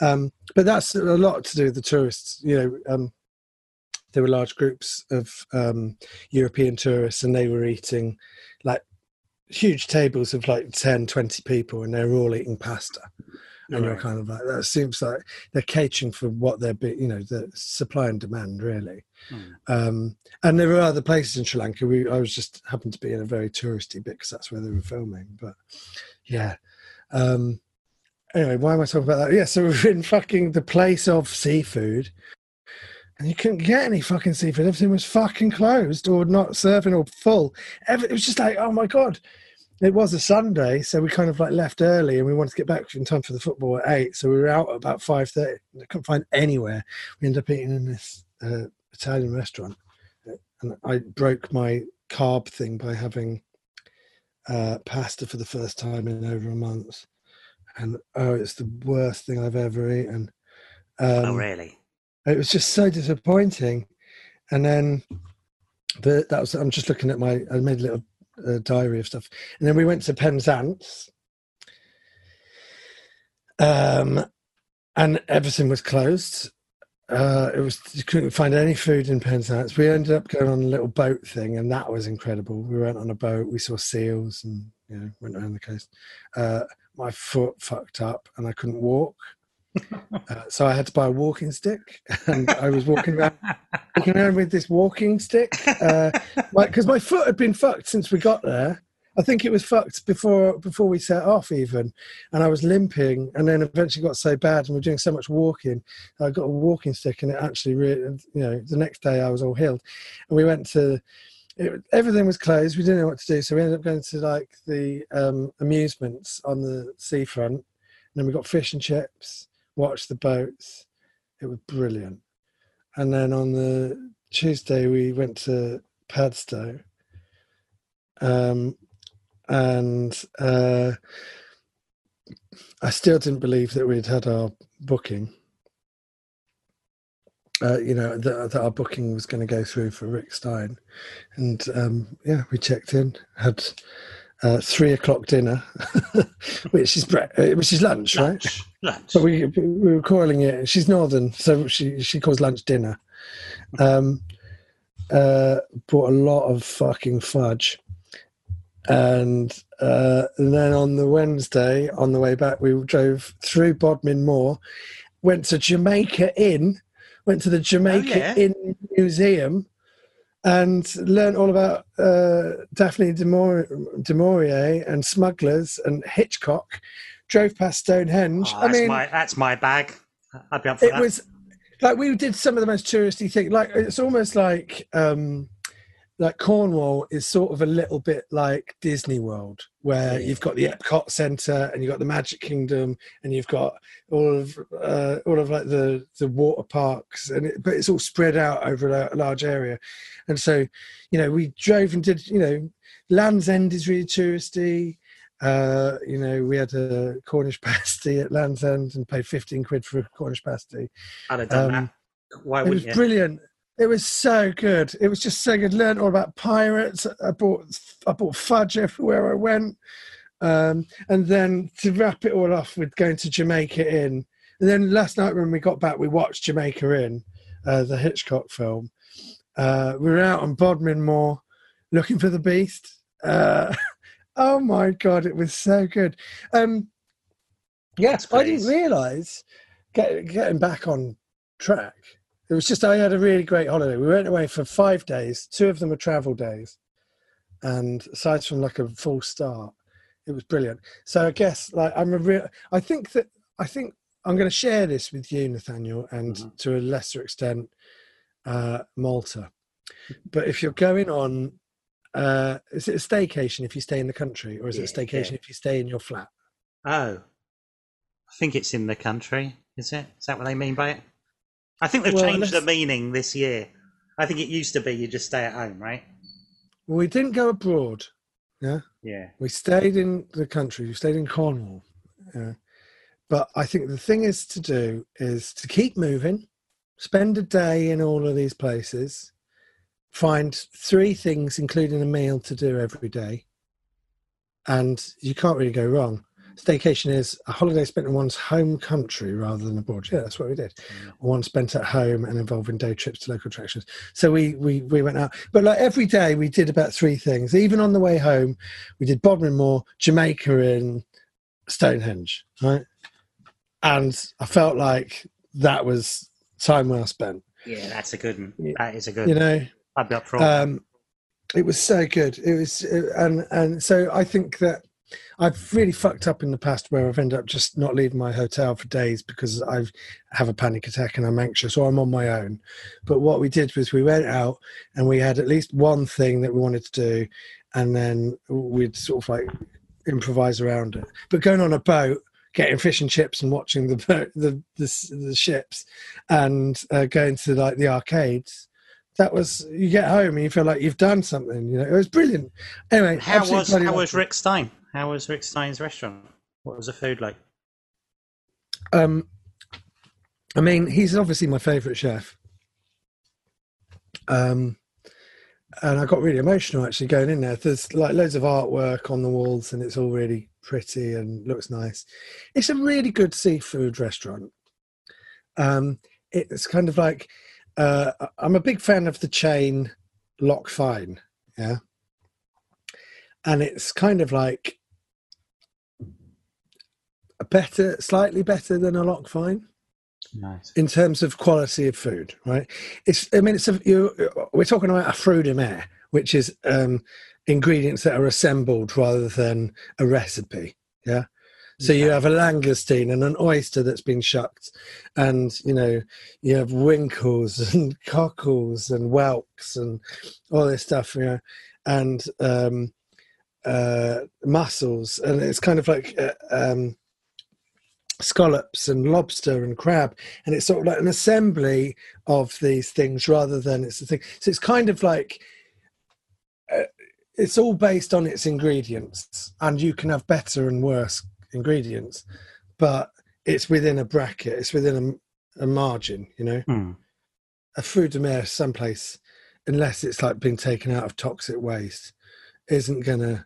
Um, but that's a lot to do with the tourists. You know, um, there were large groups of um, European tourists, and they were eating like huge tables of like 10, 20 people, and they were all eating pasta. And you're kind of like, that seems like they're catering for what they're, be- you know, the supply and demand, really. Hmm. Um, and there were other places in Sri Lanka. We, I was just happened to be in a very touristy bit because that's where they were filming. But yeah. Um, anyway, why am I talking about that? Yeah, so we're in fucking the place of seafood, and you couldn't get any fucking seafood. Everything was fucking closed or not serving or full. Every, it was just like, oh my god. It was a Sunday, so we kind of like left early, and we wanted to get back in time for the football at eight. So we were out at about five thirty. I couldn't find anywhere. We ended up eating in this uh, Italian restaurant, and I broke my carb thing by having uh, pasta for the first time in over a month, and oh, it's the worst thing I've ever eaten. Um, oh, really? It was just so disappointing, and then, but that was. I'm just looking at my. I made a little uh, diary of stuff, and then we went to Penzance. Um, and everything was closed. Uh, it was you couldn't find any food in Penzance. We ended up going on a little boat thing, and that was incredible. We went on a boat. We saw seals, and you know went around the coast. Uh, my foot fucked up, and I couldn't walk. Uh, so I had to buy a walking stick, and I was walking around, walking around with this walking stick, because my foot had been fucked since we got there. I think it was fucked before before we set off even, and I was limping, and then eventually got so bad, and we are doing so much walking, I got a walking stick, and it actually, really, you know, the next day I was all healed, and we went to. It, everything was closed. We didn't know what to do, so we ended up going to like the um, amusements on the seafront, and then we got fish and chips, watched the boats. It was brilliant. And then on the Tuesday we went to Padstow. Um, and uh, I still didn't believe that we'd had our booking. Uh, you know that, that our booking was going to go through for Rick Stein, and um, yeah, we checked in, had uh, three o'clock dinner, which is bre- uh, which is lunch, right? Lunch. Lunch. So we we were calling it. She's northern, so she she calls lunch dinner. Um, uh, bought a lot of fucking fudge, and, uh, and then on the Wednesday, on the way back, we drove through Bodmin Moor, went to Jamaica Inn, went to the Jamaica yeah. Inn Museum, and learn all about uh, Daphne du Maurier, du Maurier and smugglers and Hitchcock. Drove past Stonehenge. Oh, I that's mean, my that's my bag. I'd be up for it that. was like we did some of the most touristy things. Like it's almost like um like Cornwall is sort of a little bit like Disney World, where you've got the Epcot Center and you've got the Magic Kingdom and you've got all of uh, all of like the the water parks, and it, but it's all spread out over a large area. And so, you know, we drove and did. You know, Land's End is really touristy. Uh, you know, we had a Cornish pasty at Land's End and paid 15 quid for a Cornish pasty. I'd have done um, that. Why It was you? brilliant. It was so good. It was just so good. Learned all about pirates. I bought I bought fudge everywhere I went. Um, and then to wrap it all off with going to Jamaica Inn. And then last night when we got back, we watched Jamaica Inn, uh, the Hitchcock film. Uh, we were out on Bodmin Moor looking for the beast. Uh, oh my god, it was so good. Um, yes, Yes, I didn't realise get, getting back on track. It was just I had a really great holiday. We went away for five days. Two of them were travel days, and aside from like a full start, it was brilliant. So I guess like I'm a real. I think that I think I'm going to share this with you, Nathaniel, and Mhm. to a lesser extent, uh, Malta. But if you're going on, uh, is it a staycation if you stay in the country, or is it a staycation yeah. if you stay in your flat? Oh, I think it's in the country. Is it? Is that what they mean by it? I think they've Well, changed the meaning this year. I think it used to be you just stay at home, right? Well, we didn't go abroad. Yeah. Yeah. We stayed in the country. We stayed in Cornwall. Yeah. But I think the thing is to do is to keep moving, spend a day in all of these places, find three things, including a meal, to do every day, and you can't really go wrong. Staycation is a holiday spent in one's home country rather than abroad. Yeah, that's what we did. One spent at home and involving day trips to local attractions. So we we we went out, but like every day we did about three things. Even on the way home, we did Bodmin Moor, Jamaica, and Stonehenge, right? And I felt like that was time well spent. Yeah, that's a good one. Yeah. That is a good You know, I'd be up for um, it was so good. It was, and and so I think that I've really fucked up in the past where I've ended up just not leaving my hotel for days because I have a panic attack and I'm anxious or I'm on my own. But what we did was we went out and we had at least one thing that we wanted to do, and then we'd sort of like improvise around it. But going on a boat. Getting fish and chips and watching the boat, the the, the ships, and uh, going to like the arcades, that was you get home and you feel like you've done something. You know, it was brilliant. Anyway, how was how was. Rick Stein? How was Rick Stein's restaurant? What was the food like? Um, I mean, he's obviously my favourite chef. Um, and I got really emotional actually going in there. There's like loads of artwork on the walls, and it's all really pretty and looks nice. It's a really good seafood restaurant. Um, it's kind of like uh, I'm a big fan of the chain Loch Fyne, yeah, and it's kind of like better, slightly better than a Loch Fyne Nice. in terms of quality of food, right? It's, I mean, it's a, you, we're talking about a fruit de mer, which is um, ingredients that are assembled rather than a recipe. Yeah. So you have a langoustine and an oyster that's been shucked, and you know you have winkles and cockles and whelks and all this stuff, you know, and um, uh, mussels, and it's kind of like uh, um, scallops and lobster and crab, and it's sort of like an assembly of these things rather than it's a thing. So it's kind of like uh, it's all based on its ingredients, and you can have better and worse ingredients, but it's within a bracket, it's within a, a margin, you know. Hmm. A fruit de mer someplace, unless it's like being taken out of toxic waste, isn't gonna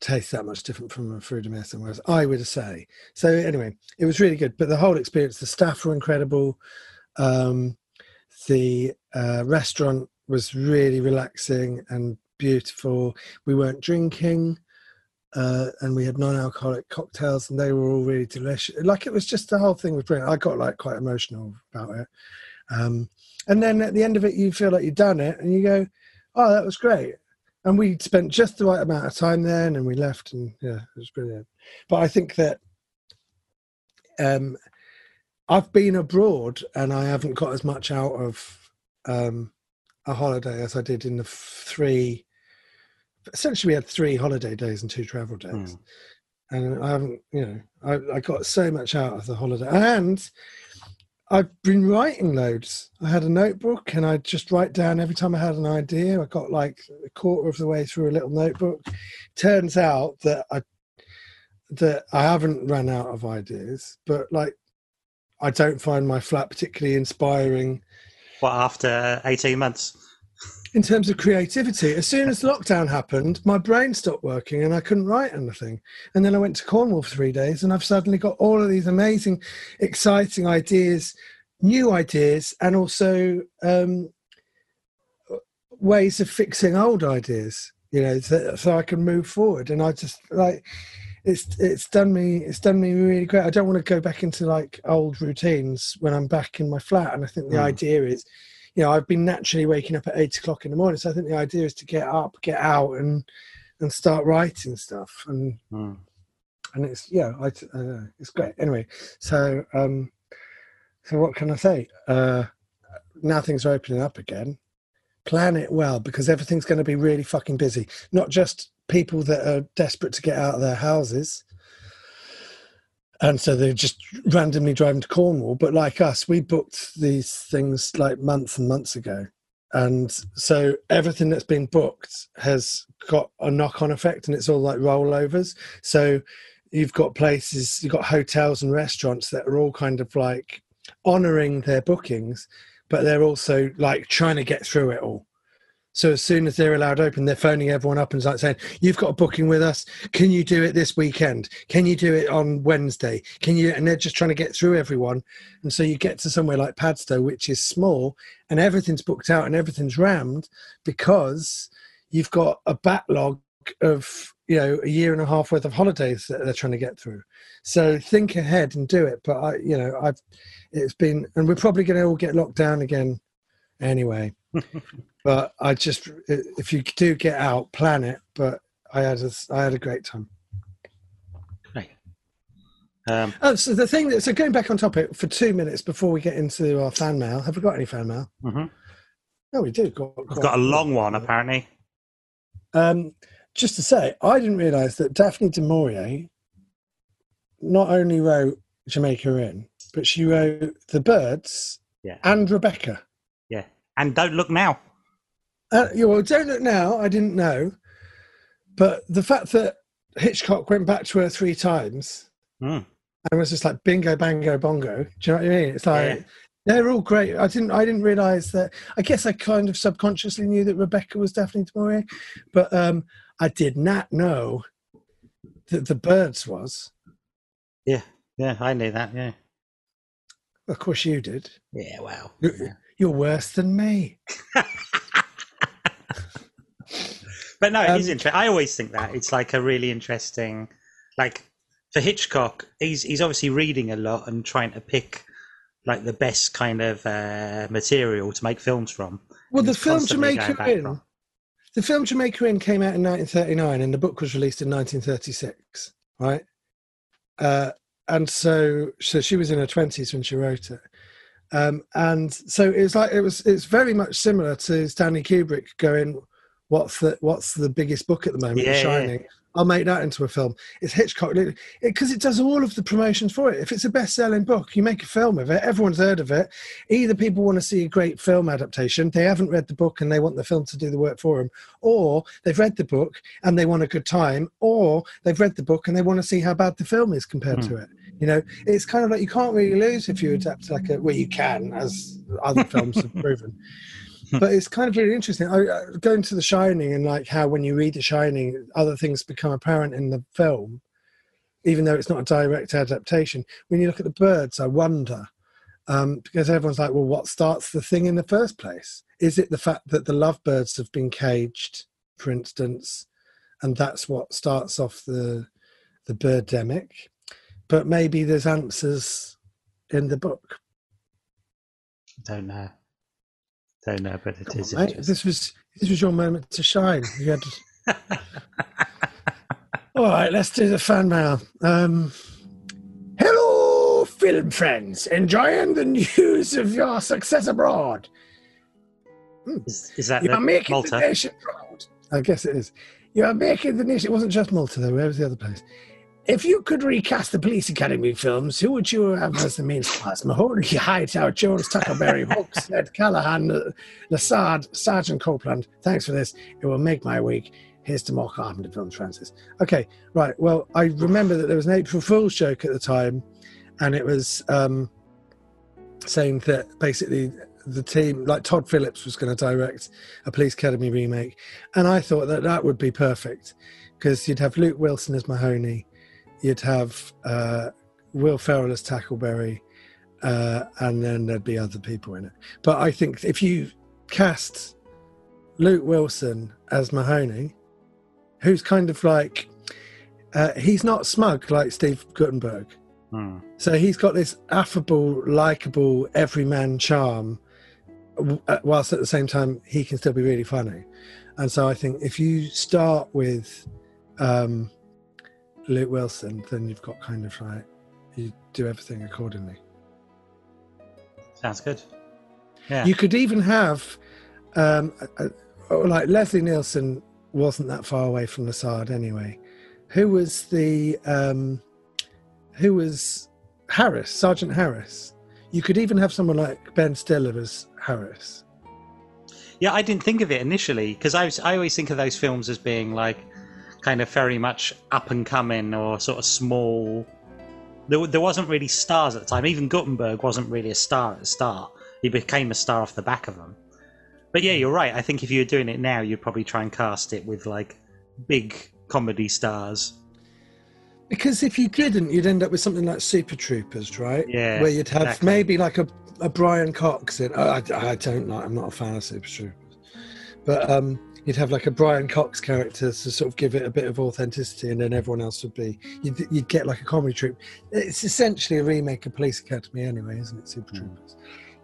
taste that much different from a fruit mer somewhere else. I would say. So anyway, it was really good. But the whole experience, the staff were incredible. Um, the uh, restaurant was really relaxing and beautiful. We weren't drinking, uh, and we had non-alcoholic cocktails, and they were all really delicious. Like it was just the whole thing was brilliant. I got like quite emotional about it. Um, and then at the end of it, you feel like you've done it, and you go, "Oh, that was great." And we spent just the right amount of time there, and then we left, and yeah, it was brilliant. But I think that um, I've been abroad, and I haven't got as much out of um, a holiday as I did in the three. Essentially, we had three holiday days and two travel days, and I haven't, you know, I, I got so much out of the holiday, and I've been writing loads. I had a notebook, and I just write down every time I had an idea. I got like a quarter of the way through a little notebook. Turns out that I that I haven't run out of ideas, but like I don't find my flat particularly inspiring What after eighteen months? In terms of creativity. As soon as lockdown happened, my brain stopped working and I couldn't write anything. And then I went to Cornwall for three days and I've suddenly got all of these amazing, exciting ideas, new ideas, and also um, ways of fixing old ideas, you know, so, so I can move forward. And I just like, it's it's done me it's done me really great. I don't want to go back into like old routines when I'm back in my flat. And I think the Mm. idea is, you know, I've been naturally waking up at eight o'clock in the morning. So I think the idea is to get up, get out, and and start writing stuff. And Mm. and it's yeah, I, I it's great. Anyway, so um, so what can I say? Uh, now things are opening up again. Plan it well because everything's going to be really fucking busy. Not just people that are desperate to get out of their houses, and so they're just randomly driving to Cornwall. But like us, we booked these things like months and months ago, and so everything that's been booked has got a knock-on effect, and it's all like rollovers. So you've got places, you've got hotels and restaurants that are all kind of like honoring their bookings, but they're also like trying to get through it all. So as soon as they're allowed open, they're phoning everyone up and like saying, "You've got a booking with us. Can you do it this weekend? Can you do it on Wednesday? Can you?" And they're just trying to get through everyone. And so you get to somewhere like Padstow, which is small, and everything's booked out and everything's rammed because you've got a backlog of you know a year and a half worth of holidays that they're trying to get through. So think ahead and do it. But I, you know, I've it's been, and we're probably going to all get locked down again anyway. but I just, if you do get out, plan it. But I had a, I had a great time. Great. Um, Oh, so the thing that, so going back on topic for two minutes before we get into our fan mail, have we got any fan mail? mhm. No, we do. Got, I've got a long one apparently. Um, just to say, I didn't realise that Daphne du Maurier not only wrote Jamaica Inn, but she wrote The Birds Yeah. and Rebecca. Yeah. And don't look now. Uh, yeah, well, don't look now. I didn't know, but the fact that Hitchcock went back to her three times Mm. and was just like bingo, bango, bongo. Do you know what I mean? It's like Yeah. they're all great. I didn't. I didn't realize that. I guess I kind of subconsciously knew that Rebecca was Daphne du Maurier, but um, I did not know that the Birds was. Yeah. Yeah, I knew that. Yeah. Of course, you did. Yeah. Wow. You- You're worse than me. But no, it is Um, interesting. I always think that it's like a really interesting, like for Hitchcock, he's he's obviously reading a lot and trying to pick like the best kind of uh, material to make films from. Well, the film Jamaica Inn, from- the film Jamaica Inn came out in 1939, and the book was released in 1936, right? Uh, and so, so she was in her 20s when she wrote it. Um, and so it was like it was. It's very much similar to Stanley Kubrick going, "What's the What's the biggest book at the moment? Yeah, The yeah. Shining." I'll make that into a film. It's Hitchcock because it, does all of the promotions for it. If it's a best-selling book, you make a film of it. Everyone's heard of it. Either people want to see a great film adaptation, they haven't read the book and they want the film to do the work for them, or they've read the book and they want a good time, or they've read the book and they want to see how bad the film is compared Hmm. to it. You know, it's kind of like you can't really lose if you adapt like a well, you can, as other films have proven. But it's kind of really interesting. I, I, going to The Shining and like how when you read The Shining, other things become apparent in the film, even though it's not a direct adaptation. When you look at the birds, I wonder um, because everyone's like, well, what starts the thing in the first place? Is it the fact that the lovebirds have been caged, for instance, and that's what starts off the the birdemic? But maybe there's answers in the book. Don't know. Don't know, but it Come is on. This was this was your moment to shine. You had. All right, let's do the fan mail. Um, hello, film friends, enjoying the news of your success abroad. Is, is that You are making Malta? the nation proud. I guess it is. You are making the nation. It wasn't just Malta though. Where was the other place? If you could recast the Police Academy films, who would you have as the main stars? Mahoney, Hightower, Jones, Tackleberry, Hooks, Ed Callahan, Lassard, Sergeant Copeland. Thanks for this. It will make my week. Here's to more Carpenter films, Francis. Okay, right. Well, I remember that there was an April Fool's joke at the time, and it was um, saying that basically the team, like Todd Phillips, was going to direct a Police Academy remake, and I thought that that would be perfect because you'd have Luke Wilson as Mahoney, you'd have uh, Will Ferrell as Tackleberry, uh, and then there'd be other people in it. But I think if you cast Luke Wilson as Mahoney, who's kind of like uh, he's not smug like Steve Guttenberg. Hmm. So he's got this affable, likable, everyman charm, uh, whilst at the same time he can still be really funny. And so I think if you start with um, Luke Wilson, then you've got kind of like you do everything accordingly. Sounds good. Yeah. You could even have, um, a, a, like Leslie Nielsen wasn't that far away from Lassard anyway. Who was the, um, who was Harris, Sergeant Harris? You could even have someone like Ben Stiller as Harris. Yeah, I didn't think of it initially because I was, I always think of those films as being like kind of very much up and coming or sort of small. There, there wasn't really stars at the time. Even Guttenberg wasn't really a star at the start. He became a star off the back of them. But yeah, you're right. I think if you were doing it now, you'd probably try and cast it with like big comedy stars. Because if you didn't, you'd end up with something like Super Troopers, right? Yeah, Where you'd have exactly. maybe like a, a Brian Cox in. I, I, I don't like. I'm not a fan of Super Troopers, but um, you'd have like a Brian Cox character to sort of give it a bit of authenticity, and then everyone else would be. You'd, you'd get like a comedy troupe. It's essentially a remake of Police Academy, anyway, isn't it? Super Mm. Troopers.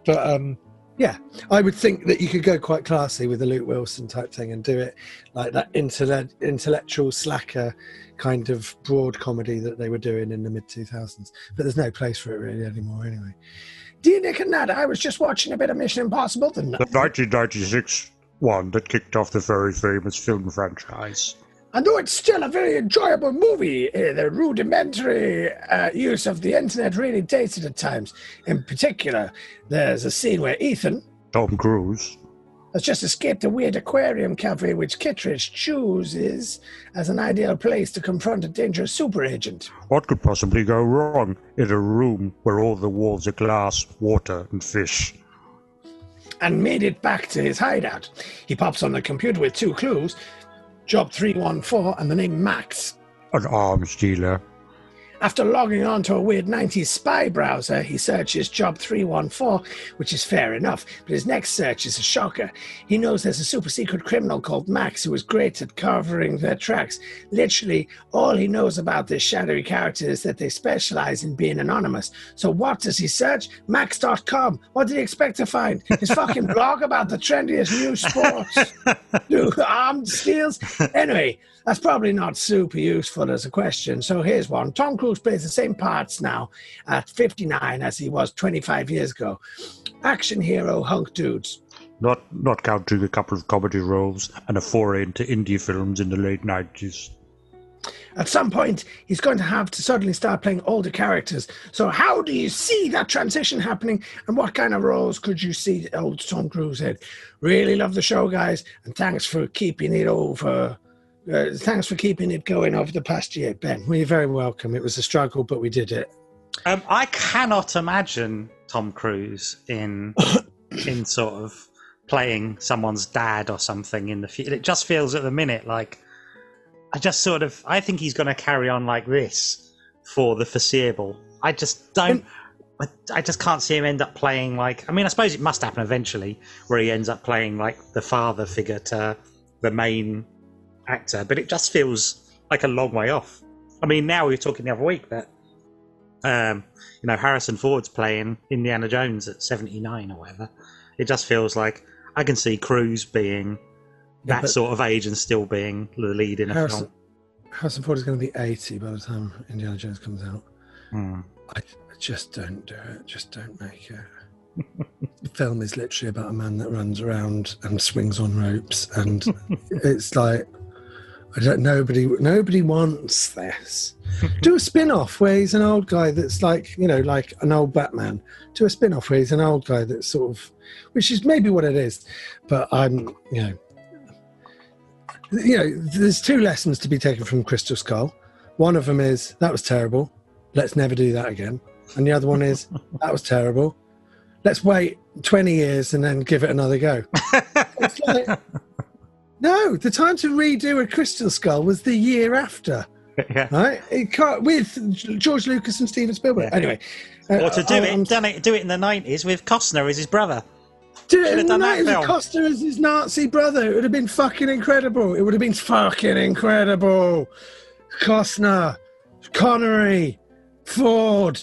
But um, yeah, I would think that you could go quite classy with a Luke Wilson type thing and do it like that intellect, intellectual slacker kind of broad comedy that they were doing in the mid 2000s. But there's no place for it really anymore anyway. Dear Nick and Nat, I was just watching a bit of Mission Impossible. The, The 1996 one that kicked off the very famous film franchise. and though it's still a very enjoyable movie, uh, the rudimentary uh, use of the internet really dates it at times. In particular, there's a scene where Ethan, Tom Cruise. has just escaped a weird aquarium cafe which Kittredge chooses as an ideal place to confront a dangerous super agent. What could possibly go wrong in a room where all the walls are glass, water, and fish? And made it back to his hideout. He pops on the computer with two clues Job 314 and the name Max. An arms dealer. After logging on to a weird 90s spy browser, he searches Job 314, which is fair enough, but his next search is a shocker. He knows there's a super secret criminal called Max who is great at covering their tracks. Literally, all he knows about this shadowy character is that they specialize in being anonymous. So, what does he search? Max.com. What did he expect to find? His fucking blog about the trendiest new sports, new armed steals? Anyway, that's probably not super useful as a question. So here's one. Tom Cruise plays the same parts now at 59 as he was 25 years ago. Action hero hunk dudes. Not not counting a couple of comedy roles and a foray into indie films in the late 90s. At some point, he's going to have to suddenly start playing older characters. So, how do you see that transition happening? And what kind of roles could you see old Tom Cruise in? Really love the show, guys, and thanks for keeping it over. Uh, thanks for keeping it going over the past year, Ben. Well, you're very welcome. It was a struggle, but we did it. Um, I cannot imagine Tom Cruise in in sort of playing someone's dad or something in the future. It just feels at the minute like I just sort of I think he's going to carry on like this for the foreseeable. I just don't. I, I just can't see him end up playing like. I mean, I suppose it must happen eventually, where he ends up playing like the father figure to the main actor, but it just feels like a long way off. I mean, now we were talking the other week that um, you know, Harrison Ford's playing Indiana Jones at 79 or whatever. It just feels like I can see Cruise being Yeah, that sort of age and still being the lead in a Harrison, film. Harrison Ford is going to be 80 by the time Indiana Jones comes out. Hmm. I, I just don't do it. Just don't make it. the film is literally about a man that runs around and swings on ropes, and it's like I don't. Nobody, nobody wants this. Do a spin-off where he's an old guy that's like you know, like an old Batman. Do a spin-off where he's an old guy that's sort of, which is maybe what it is, but I'm you know. You know, there's two lessons to be taken from Crystal Skull. One of them is that was terrible. Let's never do that again. And the other one is that was terrible. Let's wait 20 years and then give it another go. It's like, no, the time to redo a Crystal Skull was the year after, yeah. right? It can't, with George Lucas and Steven Spielberg. Yeah. Anyway, uh, Or to do I- I'm- it, done it, do it in the 90s with Costner as his brother. Do it in the 90s, film. Costner as his Nazi brother. It would have been fucking incredible. It would have been fucking incredible. Costner, Connery, Ford.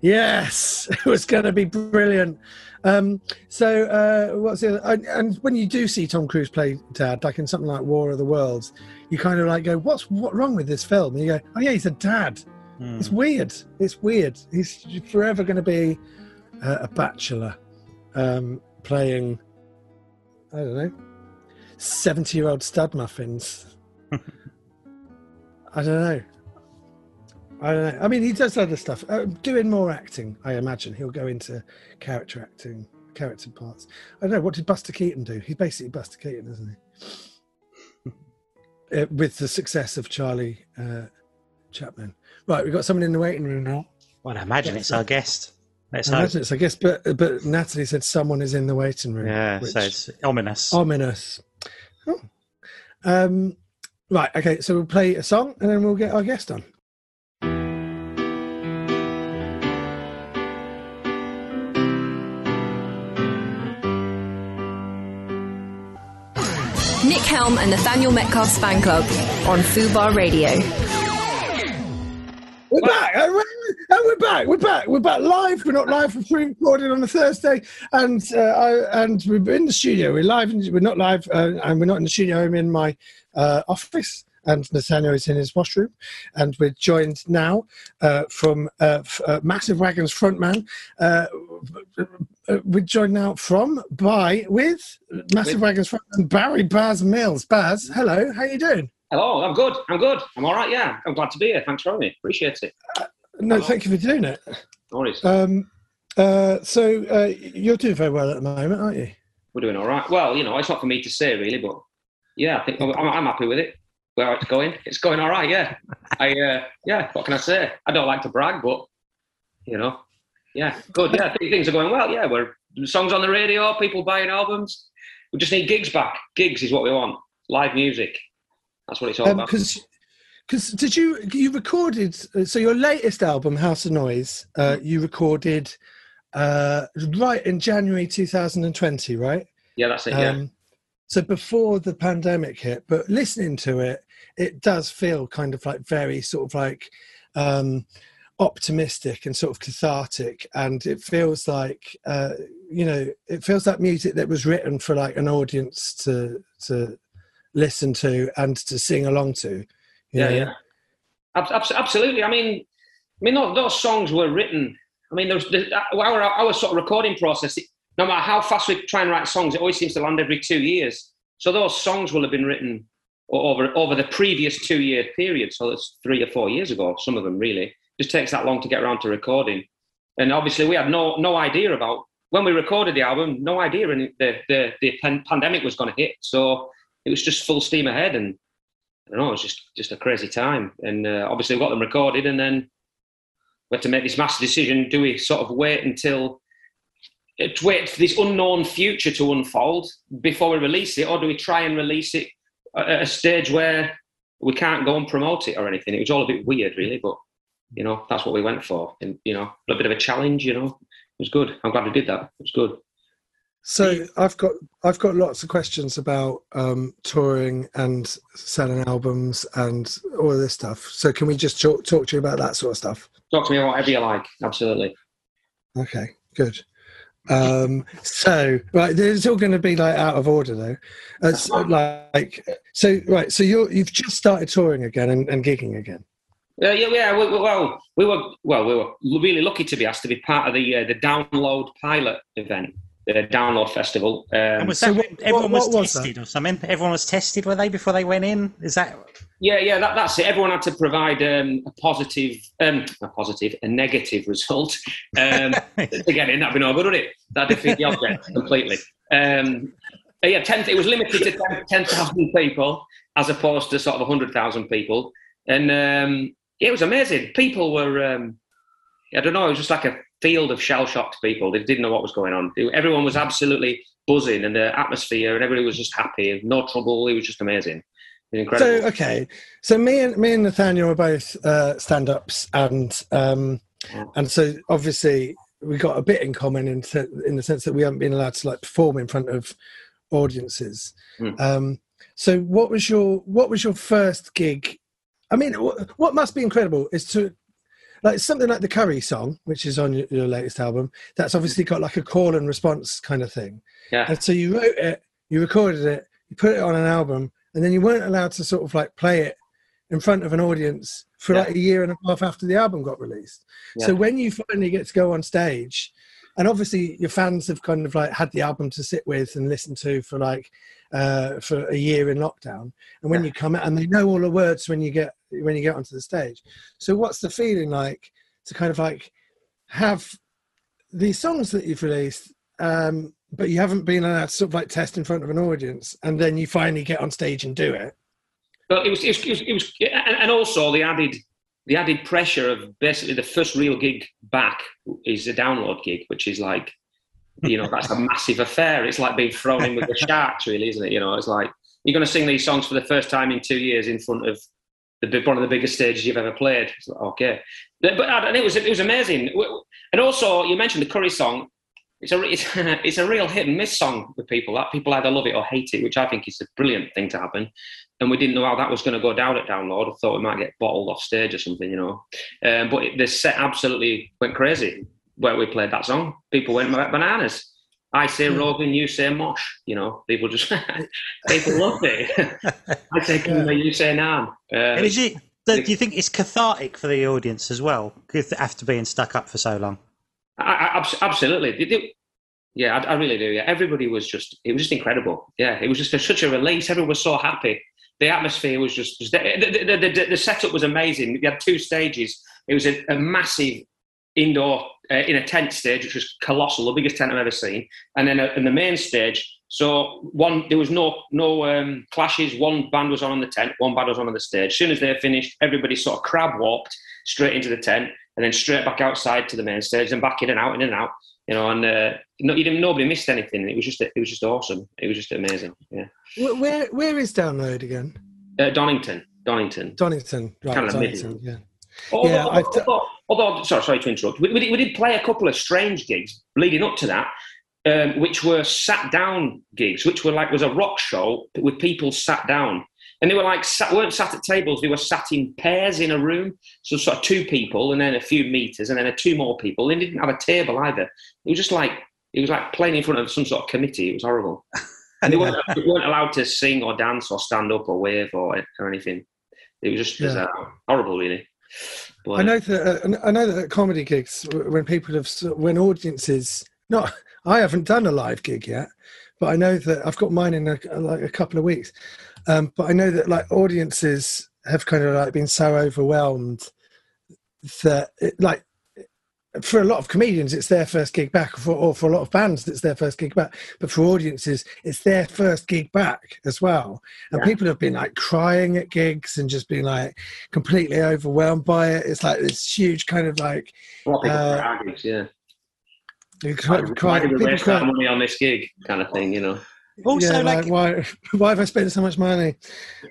Yes, it was going to be brilliant. Um, so, uh, what's the other, and, and when you do see Tom Cruise play dad, like in something like War of the Worlds, you kind of like go, "What's what wrong with this film?" And you go, "Oh yeah, he's a dad." Hmm. It's weird. It's weird. He's forever going to be uh, a bachelor um, playing, I don't know, 70 year old stud muffins. I don't know. I don't know. I mean, he does other stuff. Uh, doing more acting, I imagine. He'll go into character acting, character parts. I don't know. What did Buster Keaton do? He's basically Buster Keaton, isn't he? uh, with the success of Charlie uh, Chaplin. Right, we've got someone in the waiting room now. Well, I imagine Yeah, it's our guest. Let's I hope. imagine it's, I guess, but but Natalie said someone is in the waiting room. Yeah, so it's ominous. ominous. Oh. Um, right, okay, so we'll play a song and then we'll get our guest on. Helm and Nathaniel Metcalfe's fan club on Fubar Radio. We're back, and we're, back. We're back. We're back live. We're not live. We're pre-recorded on a Thursday, and uh, I, and we're in the studio. We're live. We're not live, uh, and we're not in the studio. I'm in my uh, office, and Nathaniel is in his washroom, and we're joined now uh, from uh, f- uh, Massive Wagons frontman. Uh, uh, we're joined now from by with Massive With- Wagons frontman Barry Baz Mills. Baz, hello. How you doing? Hello, I'm good. I'm good. I'm all right. Yeah, I'm glad to be here. Thanks for having me. Appreciate it. No, Hello. thank you for doing it. No worries. Um, uh, so uh, you're doing very well at the moment, aren't you? We're doing all right. Well, you know, it's not for me to say really, but yeah, I think I'm, I'm happy with it. Where it's going, it's going all right. Yeah, I uh, yeah. What can I say? I don't like to brag, but you know, yeah, good. Yeah, things are going well. Yeah, we're songs on the radio, people buying albums. We just need gigs back. Gigs is what we want. Live music. That's what it's all about. Because because did you you recorded so your latest album House of Noise uh, you recorded uh, right in January 2020, right? Yeah, that's it. Yeah. So before the pandemic hit, but listening to it, it does feel kind of like very sort of like um, optimistic and sort of cathartic, and it feels like uh, you know, it feels like music that was written for like an audience to to listen to and to sing along to. Yeah, know? yeah. Ab- absolutely. I mean, I mean, those, those songs were written. I mean, there was the, our our sort of recording process. No matter how fast we try and write songs, it always seems to land every two years. So those songs will have been written over over the previous two year period. So that's three or four years ago. Some of them really just takes that long to get around to recording. And obviously, we had no no idea about when we recorded the album. No idea and the the the pan- pandemic was going to hit. So it was just full steam ahead and. I don't know, it was just just a crazy time. And uh, obviously, we got them recorded, and then we had to make this massive decision: do we sort of wait until to wait for this unknown future to unfold before we release it, or do we try and release it at a stage where we can't go and promote it or anything? It was all a bit weird, really, but you know that's what we went for, and you know a bit of a challenge. You know, it was good. I'm glad we did that. It was good. So I've got I've got lots of questions about um, touring and selling albums and all of this stuff. So can we just talk talk to you about that sort of stuff? Talk to me about whatever you like. Absolutely. Okay, good. Um, so right, it's all going to be like out of order though. It's like so right. So you're you've just started touring again and, and gigging again. Uh, yeah, yeah. We, we- well, we were well, we were really lucky to be asked to be part of the uh, the Download pilot event, the Download Festival. Um, and was so what- everyone what- was what was that? tested or something? Everyone was tested, were they, before they went in? Is that yeah, yeah. That, that's it. Everyone had to provide um, a positive, um, a positive, a negative result um, to get in. That'd be no good, would it? That defeat the object completely. Um, yeah, 10, it was limited to 10 10,000 people as opposed to sort of 100,000 people. And um, yeah, it was amazing. People were, um, I don't know, it was just like a field of shell shocked people. They didn't know what was going on. Everyone was absolutely buzzing and the atmosphere and everybody was just happy, no trouble. It was just amazing. Was incredible. So okay, so me and me and Nathaniel are both uh, stand-ups, and um, and so obviously we got a bit in common in in the sense that we haven't been allowed to like perform in front of audiences. Mm. Um, so what was your what was your first gig I mean, wh- what must be incredible is to like something like the Curry song, which is on your, your latest album. That's mm. obviously got like a call and response kind of thing. Yeah. And so you wrote it, you recorded it, you put it on an album, and then you weren't allowed to sort of like play it in front of an audience for Yeah. like a year and a half after the album got released. Yeah. So when you finally get to go on stage, and obviously your fans have kind of like had the album to sit with and listen to for like uh, for a year in lockdown, and when you come out and they know all the words when you get when you get onto the stage. So what's the feeling like to kind of like have these songs that you've released, um, but you haven't been allowed to sort of like test in front of an audience, and then you finally get on stage and do it? But it was, it was, it was, it was and, and also the added, the added pressure of basically the first real gig back is a download gig, which is like, you know, that's a massive affair. It's like being thrown in with the sharks, really, isn't it? You know, it's like you're going to sing these songs for the first time in two years in front of the one of the biggest stages you've ever played. Like, okay, but but- and it was it was amazing. And also, you mentioned the Curry song. It's a it's, it's a real hit and miss song with people. That people either love it or hate it, which I think is a brilliant thing to happen. And we didn't know how that was going to go down at download. I thought we might get bottled off stage or something, you know. Um, but it, the set absolutely went crazy where we played that song. People went bananas. I say hmm. Rogan, you say Josh. You know, people just people loved it. I say Kumba, you say Nam. And um, is it? Do you think it's cathartic for the audience as well? After being stuck up for so long. I, I, absolutely. Do- Yeah, I, I really do. Yeah, everybody was just, it was just incredible. Yeah, it was just a, such a release. Everyone was so happy. The atmosphere was just, just the, the, the, the, setup was amazing. We had two stages. It was a, a massive indoor, uh, in a tent stage, which was colossal, the biggest tent I've ever seen. And then uh, in the main stage, so one, there was no no um, clashes. One band was on in the tent, one band was on on the stage. As soon as they finished, everybody sort of crab walked straight into the tent, and then straight back outside to the main stage, and back in and out, in and out. You know, and uh, no, you didn't, nobody missed anything. It was just, it was just awesome. It was just amazing. Yeah, Where where, is download again? uh, Donington, Donington. Donington, right? Kind of Donington, yeah. Although, Yeah, th- although, sorry, sorry to interrupt. We, we, did, we did play a couple of strange gigs leading up to that, um, which were sat down gigs, which were like was a rock show with people sat down, and they were like sat, weren't sat at tables. They were sat in pairs in a room, so sort of two people, and then a few meters, and then a two more people. They didn't have a table either. It was just like it was like playing in front of some sort of committee. It was horrible, and they weren't, they weren't allowed to sing or dance or stand up or wave or, or anything. It was just Yeah. bizarre. horrible, really. But, I know that uh, I know that at comedy gigs, when people have when audiences not, I haven't done a live gig yet, but I know that I've got mine in a, like a couple of weeks. Um, but I know that like audiences have kind of like been so overwhelmed that it, like for a lot of comedians it's their first gig back for, or for a lot of bands it's their first gig back but for audiences it's their first gig back as well and Yeah. people have been like crying at gigs and just being like completely overwhelmed by it it's like this huge kind of like A lot of people Uh, cry yeah. you Why, cry, why cry, did we people cry, money on this gig, kind of thing, you know? Also, yeah, like, like, why why have I spent so much money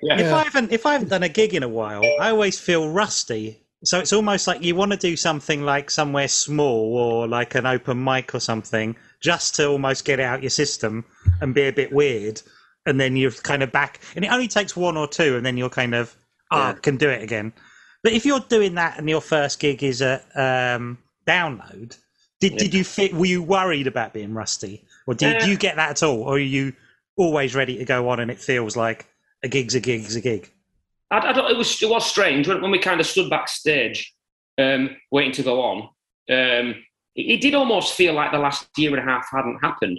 Yeah. if I haven't if I haven't done a gig in a while, I always feel rusty. So it's almost like you want to do something like somewhere small or like an open mic or something, just to almost get out your system and be a bit weird, and then you're kind of back. And it only takes one or two, and then you're kind of ah Yeah. can do it again. But if you're doing that and your first gig is a um, download, did did you fit? Were you worried about being rusty, or did Uh, you get that at all, or are you always ready to go on and it feels like a gig's a gig's a gig? I, I don't, it was it was strange when, when we kind of stood backstage, um, waiting to go on. Um, it, it did almost feel like the last year and a half hadn't happened.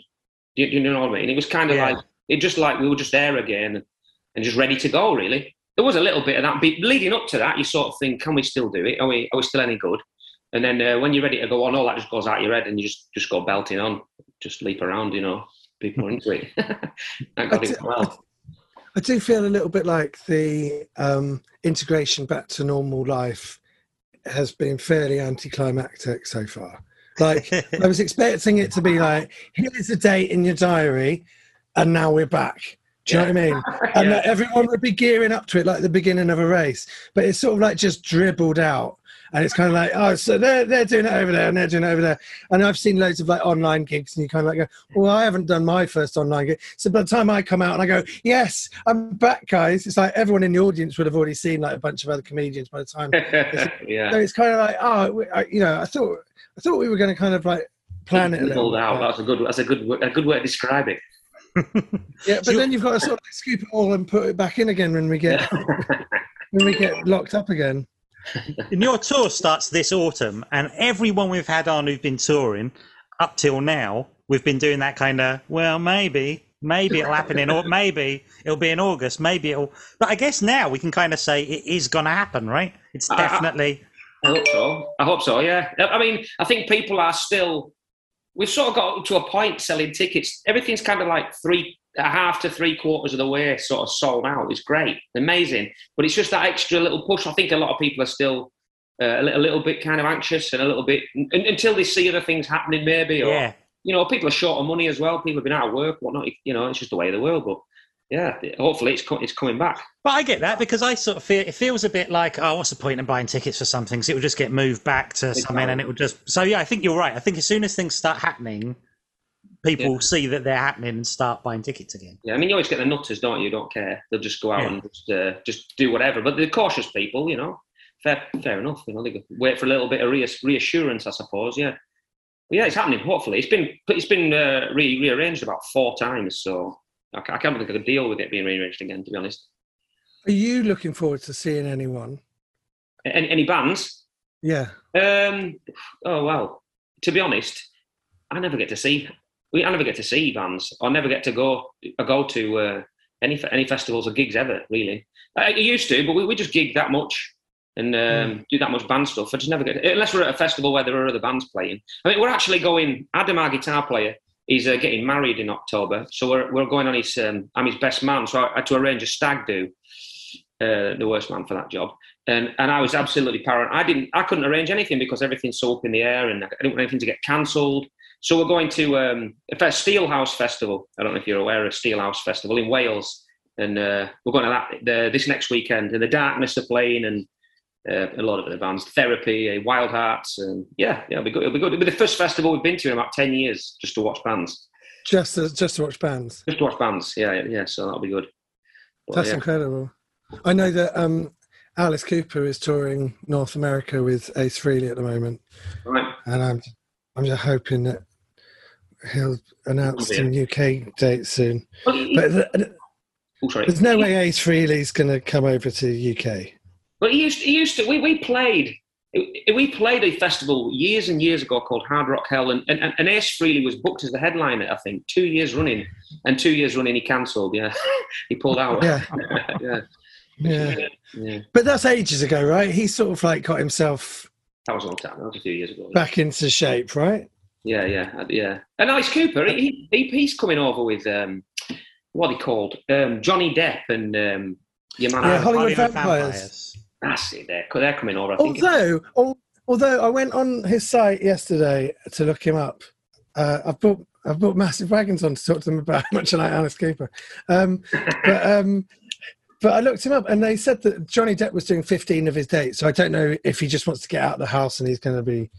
Do you, do you know what I mean? It was kind of Yeah. like it just like we were just there again and, and just ready to go. Really, there was a little bit of that. But leading up to that, you sort of think, can we still do it? Are we are we still any good? And then uh, when you're ready to go on, all that just goes out your head, and you just just go belting on, just leap around. You know, people are into it. Thank God I it well. I do feel a little bit like the um, integration back to normal life has been fairly anticlimactic so far. Like I was expecting it to be like, here's a date in your diary, and now we're back. Do you know what I mean? And Yeah. everyone would be gearing up to it like the beginning of a race, but it's sort of like just dribbled out. And it's kind of like, oh, so they're they're doing it over there, and they're doing it over there. And I've seen loads of like online gigs, and you kind of like go, well, I haven't done my first online gig. So by the time I come out and I go, yes, I'm back, guys. It's like everyone in the audience would have already seen like a bunch of other comedians by the time. yeah. So it's kind of like, oh, I, you know, I thought I thought we were going to kind of like plan it a little. Pulled out. That's a good. That's a good. A good way to describe it. Yeah, but then you've got to sort of like scoop it all and put it back in again when we get when we get locked up again. And your tour starts this autumn, and everyone we've had on who've been touring up till now, we've been doing that kind of, well, maybe, maybe it'll happen in, or maybe it'll be in August, maybe it'll. But I guess now we can kind of say it is going to happen, right? It's I- I- definitely. I hope so. I hope so. Yeah. I mean, I think people are still. We've sort of got to a point selling tickets. Everything's kind of like three, a half to three quarters of the way, sort of sold out. It's great, amazing. But it's just that extra little push. I think a lot of people are still uh, a, li- a little bit kind of anxious and a little bit un- until they see other things happening, maybe. Or Yeah. you know, people are short of money as well. People have been out of work, whatnot. You know, it's just the way of the world. But yeah, hopefully it's co- it's coming back. But I get that because I sort of feel it feels a bit like, oh, what's the point in buying tickets for something? So it would just get moved back to something and it would just. So yeah, I think you're right. I think as soon as things start happening, people Yeah. see that they're happening and start buying tickets again. Yeah, I mean, you always get the nutters, don't you? Don't care. They'll just go out Yeah. and just, uh, just do whatever. But the cautious people, you know, fair, fair enough. You know, they wait for a little bit of reassurance, I suppose. Yeah, But yeah, it's happening. Hopefully, it's been it's been uh, re- rearranged about four times, so I, I can't think I could deal with it being rearranged again. To be honest, Are you looking forward to seeing anyone? any, any bands? Yeah. Um, oh well, to be honest, I never get to see. We I never get to see bands. I never get to go. I go to uh, any any festivals or gigs ever. Really, I, I used to, but we, we just gig that much and um, do that much band stuff. I just never get unless we're at a festival where there are other bands playing. I mean, we're actually going. Adam, our guitar player, is uh, getting married in October, so we're we're going on his. Um, I'm his best man, so I had to arrange a stag do. Uh, the worst man for that job, and and I was absolutely paranoid. I didn't, I couldn't arrange anything because everything's so up in the air, and I didn't want anything to get cancelled. So we're going to um, a fe- Steelhouse Festival. I don't know if you're aware of Steelhouse Festival in Wales, and uh, we're going to that the, this next weekend. And the Darkness are playing, and uh, a lot of the bands, Therapy, uh, Wild Hearts, and yeah, yeah, it'll be good. It'll be good. It'll be the first festival we've been to in about ten years, just to watch bands, Just to, just to watch bands. just to watch bands. Yeah, yeah, yeah. So that'll be good. That's yeah. incredible. I know that um, Alice Cooper is touring North America with Ace Frehley at the moment, Right. and I'm I'm just hoping that he'll announce oh, Yeah. some UK dates soon. Well, he- But th- th- oh, sorry. there's no way Ace Frehley's going to come over to the UK. But he used, he used to. We, we played. We played a festival years and years ago called Hard Rock Hell, and, and, and Ace Frehley was booked as the headliner. I think two years running, and two years running he cancelled. Yeah, he pulled out. Yeah, yeah, yeah. yeah. But that's ages ago, right? He sort of like got himself That was a long time. That was a few years ago. back into shape, right? Yeah, yeah, uh, yeah. And Alice Cooper, he, he he's coming over with um, what are they called? Um, Johnny Depp and um, your man. Yeah, Hollywood Hollywood Vampires. That's it. They're, they're coming over. I think. Although, al- although I went on his site yesterday to look him up, uh, I've bought I've bought massive wagons on to talk to them about how much I like Alice Cooper. Um, but um, but I looked him up, and they said that Johnny Depp was doing 15 of his dates. So I don't know if he just wants to get out of the house and he's going to be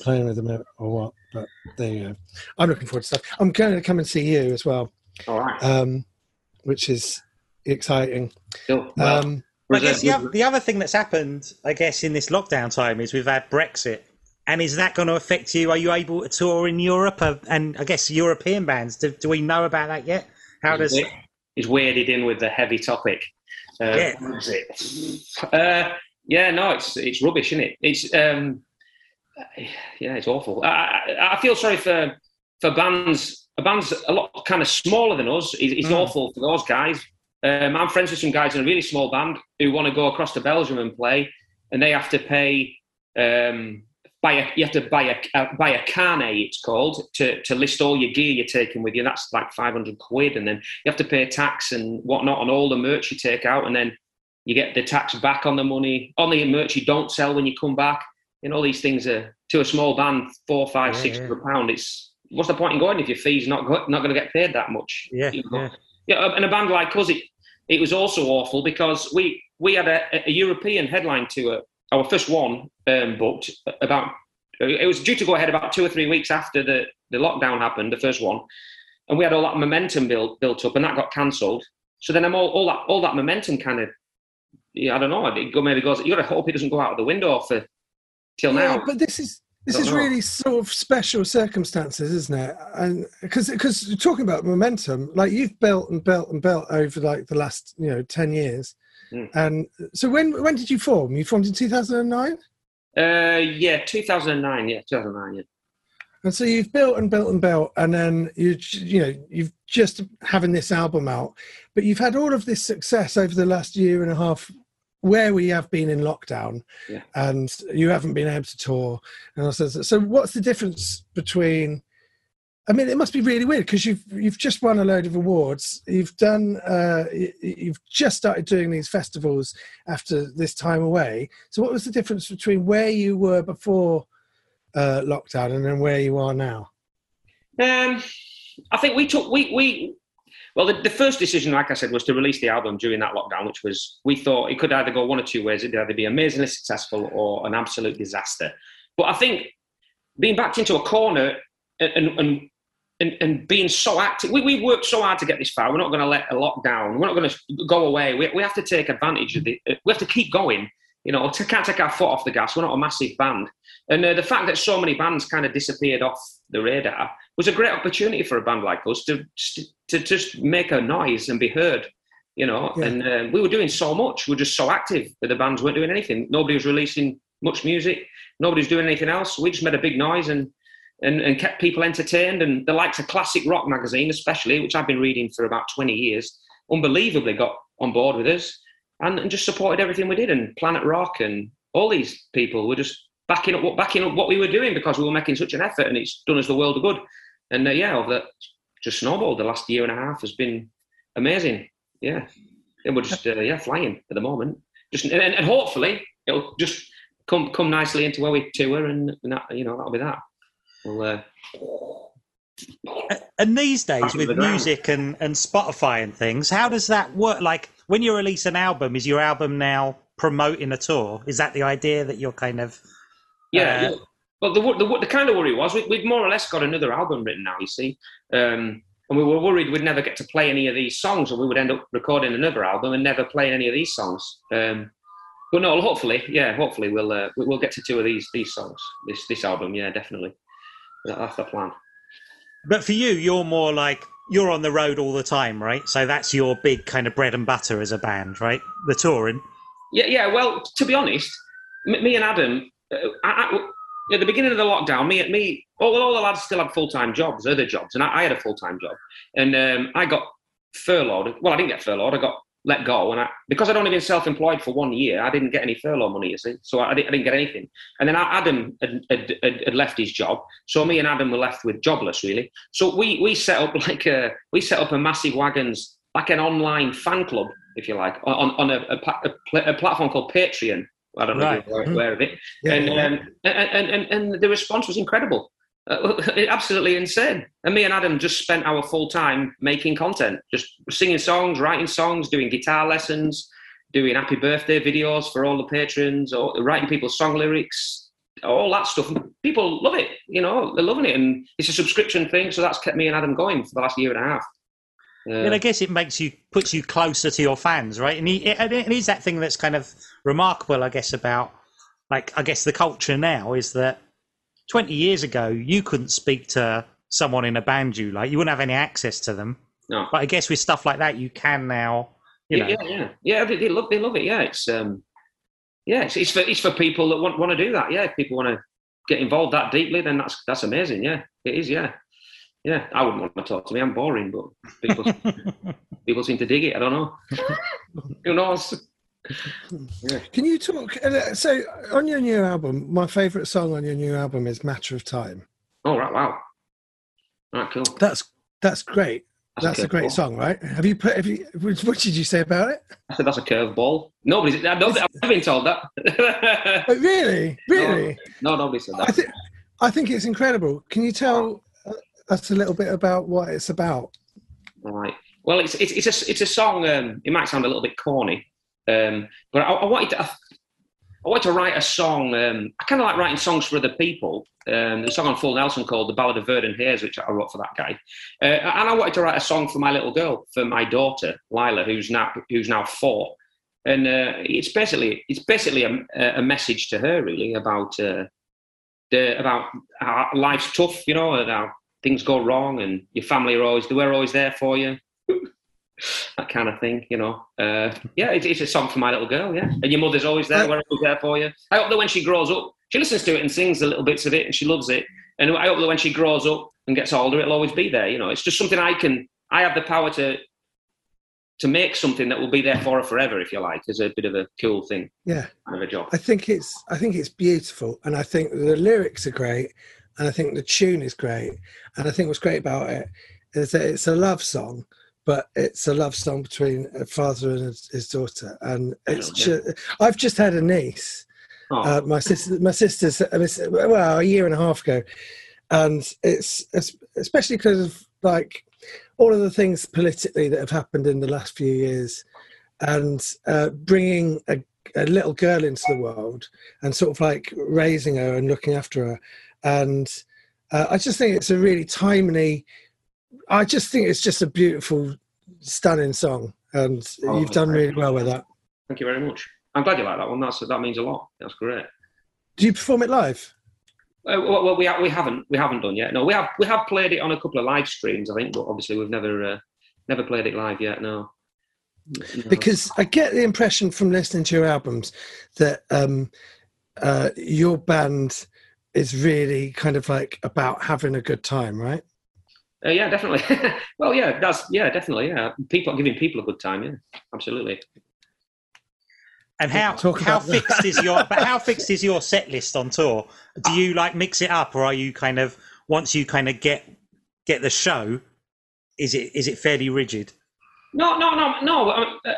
playing with them or what. But there you go. I'm looking forward to stuff. I'm going to come and see you as well, All right. um, which is exciting. Cool. Well, Um, I guess the, reserve- the other thing that's happened, I guess, in this lockdown time is we've had Brexit. And is that going to affect you? Are you able to tour in Europe? Uh, And I guess European bands, do, do we know about that yet? How does. It's weirded in with the heavy topic. Uh, Yeah. Uh, yeah, no, it's it's rubbish, isn't it? It's um, yeah, it's awful. I, I, I feel sorry for for bands. A band's a lot kind of smaller than us. It's, it's Mm. awful for those guys. Um, I'm friends with some guys in a really small band who want to go across to Belgium and play, and they have to pay. Um, buy a, you have to buy a uh, buy a carnet, it's called, to, to list all your gear you're taking with you. That's like 500 quid, and then you have to pay tax and whatnot on all the merch you take out, and then you get the tax back on the money on the merch you don't sell when you come back. And all these things are to a small band, four, five, Yeah, six yeah. hundred pound. It's what's the point in going if your fee's not go, not going to get paid that much? Yeah, You know? yeah. Yeah, and a band like us, it, it was also awful because we we had a, a European headline tour our first one um, booked about. It was due to go ahead about two or three weeks after the, the lockdown happened, the first one, and we had all that momentum built built up, and that got cancelled. So then I'm all, all that all that momentum kind of, yeah, I don't know. It go- maybe goes. You got to hope it doesn't go out of the window for till Yeah, now. but this is this is know. really sort of special circumstances, isn't it? And because because talking about momentum, like you've built and built and built over like the last you know ten years. Mm. And so when when did you form? You formed in two thousand and nine. Uh, yeah, 2009. Yeah, 2009. Yeah. And so you've built and built and built, and then you you know you've just having this album out, but you've had all of this success over the last year and a half, where we have been in lockdown, Yeah. and you haven't been able to tour. And also, so what's the difference between? I mean, it must be really weird because you've you've just won a load of awards. You've done uh, you've just started doing these festivals after this time away. So, what was the difference between where you were before? uh, lockdown and then where you are now? Um, I think we took we we well the, the first decision, like I said, was to release the album during that lockdown, which was we thought it could either go one or two ways. It'd either be amazingly successful or an absolute disaster. But I think being backed into a corner and and and, and being so active, we we worked so hard to get this far. We're not going to let a lockdown. We're not going to go away. We we have to take advantage of the. We have to keep going. You know, to, can't take our foot off the gas. We're not a massive band, and uh, the fact that so many bands kind of disappeared off the radar was a great opportunity for a band like us to to just make a noise and be heard. You know, Yeah. and uh, we were doing so much. We were just so active, but the bands weren't doing anything. Nobody was releasing much music. Nobody was doing anything else. We just made a big noise and and, and kept people entertained. And the likes of Classic Rock magazine, especially, which I've been reading for about twenty years, unbelievably got on board with us and, and just supported everything we did. And Planet Rock and all these people were just backing up what backing up what we were doing because we were making such an effort, and it's done us the world of good. And uh, yeah, over the, just snowballed. The last year and a half has been amazing. Yeah, and we're just uh, yeah flying at the moment. Just and, and hopefully it'll just come come nicely into where we tour, and, and that, you know that'll be that. Well, uh, And these days, with music and, and Spotify and things, how does that work? Like, when you release an album, is your album now promoting a tour? Is that the idea that you're kind of. Yeah. Uh. Well, the, the, the kind of worry was we, we'd more or less got another album written now, you see. Um, and we were worried we'd never get to play any of these songs or we would end up recording another album and never playing any of these songs. Um, but no, hopefully, yeah, hopefully we'll uh, we'll get to two of these these songs, this this album, yeah, definitely. That- That's the plan. But for you, you're more like you're on the road all the time, right? So that's your big kind of bread and butter as a band, right? The touring. Yeah, yeah. Well, to be honest, me and Adam, uh, I, I, at the beginning of the lockdown, me, me, all, all the lads still had full time jobs, other jobs, and I, I had a full time job, and um, I got furloughed. Well, I didn't get furloughed. I got let go, and I, because I'd only been self employed for one year, I didn't get any furlough money. You see, so I, didn't, I didn't get anything. And then Adam had, had, had, had left his job, so me and Adam were left with jobless, really. So we we set up like a we set up a massive wagons like an online fan club, if you like, on, on a, a, a, a platform called Patreon. I don't know Right. if you're aware of it. Yeah, and, yeah. um, and, and, and the response was incredible. Uh, absolutely insane. And me and Adam just spent our full time making content, just singing songs, writing songs, doing guitar lessons, doing happy birthday videos for all the patrons, or writing people's song lyrics, all that stuff. People love it, you know, they're loving it. And it's a subscription thing, so that's kept me and Adam going for the last year and a half. Uh, And I guess it makes you puts you closer to your fans, right? And it, and it is that thing that's kind of remarkable, I guess, about like I guess the culture now is that twenty years ago you couldn't speak to someone in a band you like, you wouldn't have any access to them. no. But I guess with stuff like that, you can now. You know, yeah, yeah, yeah, yeah. They, they love, they love it. Yeah, it's um, yeah, it's, it's for it's for people that want want to do that. Yeah, if people want to get involved that deeply, then that's that's amazing. Yeah, it is. Yeah, yeah. I wouldn't want to talk to me. I'm boring, but people people seem to dig it. I don't know. Who knows? Can you talk? uh, So, on your new album, my favourite song on your new album is "Matter of Time." Oh right, wow. Right, cool. That's that's great. That's a great curveball. song, right? Have you put? Have you? What did you say about it? I said that's a curveball. Nobody's. I don't, I've never been told that. Oh, really, really? no, nobody said I that. think I think it's incredible. Can you tell uh, us a little bit about what it's about? Right. Well, it's it's it's a it's a song. Um, it might sound a little bit corny, um, but I, I wanted to. I, I wanted to write a song. Um, I kind of like writing songs for other people. Um, a song on Full Nelson called "The Ballad of Vernon Hayes," which I wrote for that guy, uh, and I wanted to write a song for my little girl, for my daughter Lila, who's now who's now four. And uh, it's basically it's basically a, a message to her really about uh, the about how life's tough, you know, and how things go wrong, and your family are always they were always there for you that kind of thing, you know. Uh, yeah, it's, it's, a song for my little girl, yeah. And your mother's always there, we're always there for you. I hope that when she grows up, she listens to it and sings a little bits of it, and she loves it. And I hope that when she grows up and gets older, it'll always be there. You know, it's just something I can. I have the power to to make something that will be there for her forever, if you like, as a bit of a cool thing. Yeah, kind of a job. I think it's I think it's beautiful, and I think the lyrics are great, and I think the tune is great, and I think what's great about it is that it's a love song but it's a love song between a father and his, daughter, and it's. yeah. Just, I've just had a niece. Oh. Uh, my sister, my sister's well, a year and a half ago, and it's, it's especially because of like all of the things politically that have happened in the last few years, and uh, bringing a, a little girl into the world and sort of like raising her and looking after her, and uh, I just think it's a really timely I just think it's just a beautiful, stunning song, and Oh, you've done really well with that. Thank you very much. I'm glad you like that one. That's that means a lot. That's great. Do you perform it live? Uh, well, we we haven't we haven't done yet. No, we have we have played it on a couple of live streams, I think, but obviously we've never uh, never played it live yet. No. No. Because I get the impression from listening to your albums that um, uh, your band is really kind of like about having a good time, right? Uh, yeah, definitely. well, yeah, that's yeah, definitely. Yeah, people giving people a good time. Yeah, absolutely. And how Talk how fixed is your but how fixed is your set list on tour? Do you like mix it up, or are you kind of once you kind of get get the show? Is it is it fairly rigid? No, no, no, no. I mean, uh,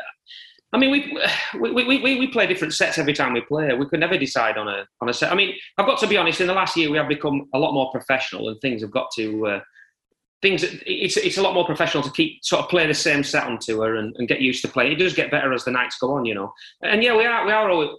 I mean, we, we, we, we, we play different sets every time we play. We could never decide on a on a set. I mean, I've got to be honest. In the last year, we have become a lot more professional, and things have got to uh, things. It's it's a lot more professional to keep sort of play the same set on tour and, and get used to playing. It does get better as the nights go on, you know. And yeah, we are we are always.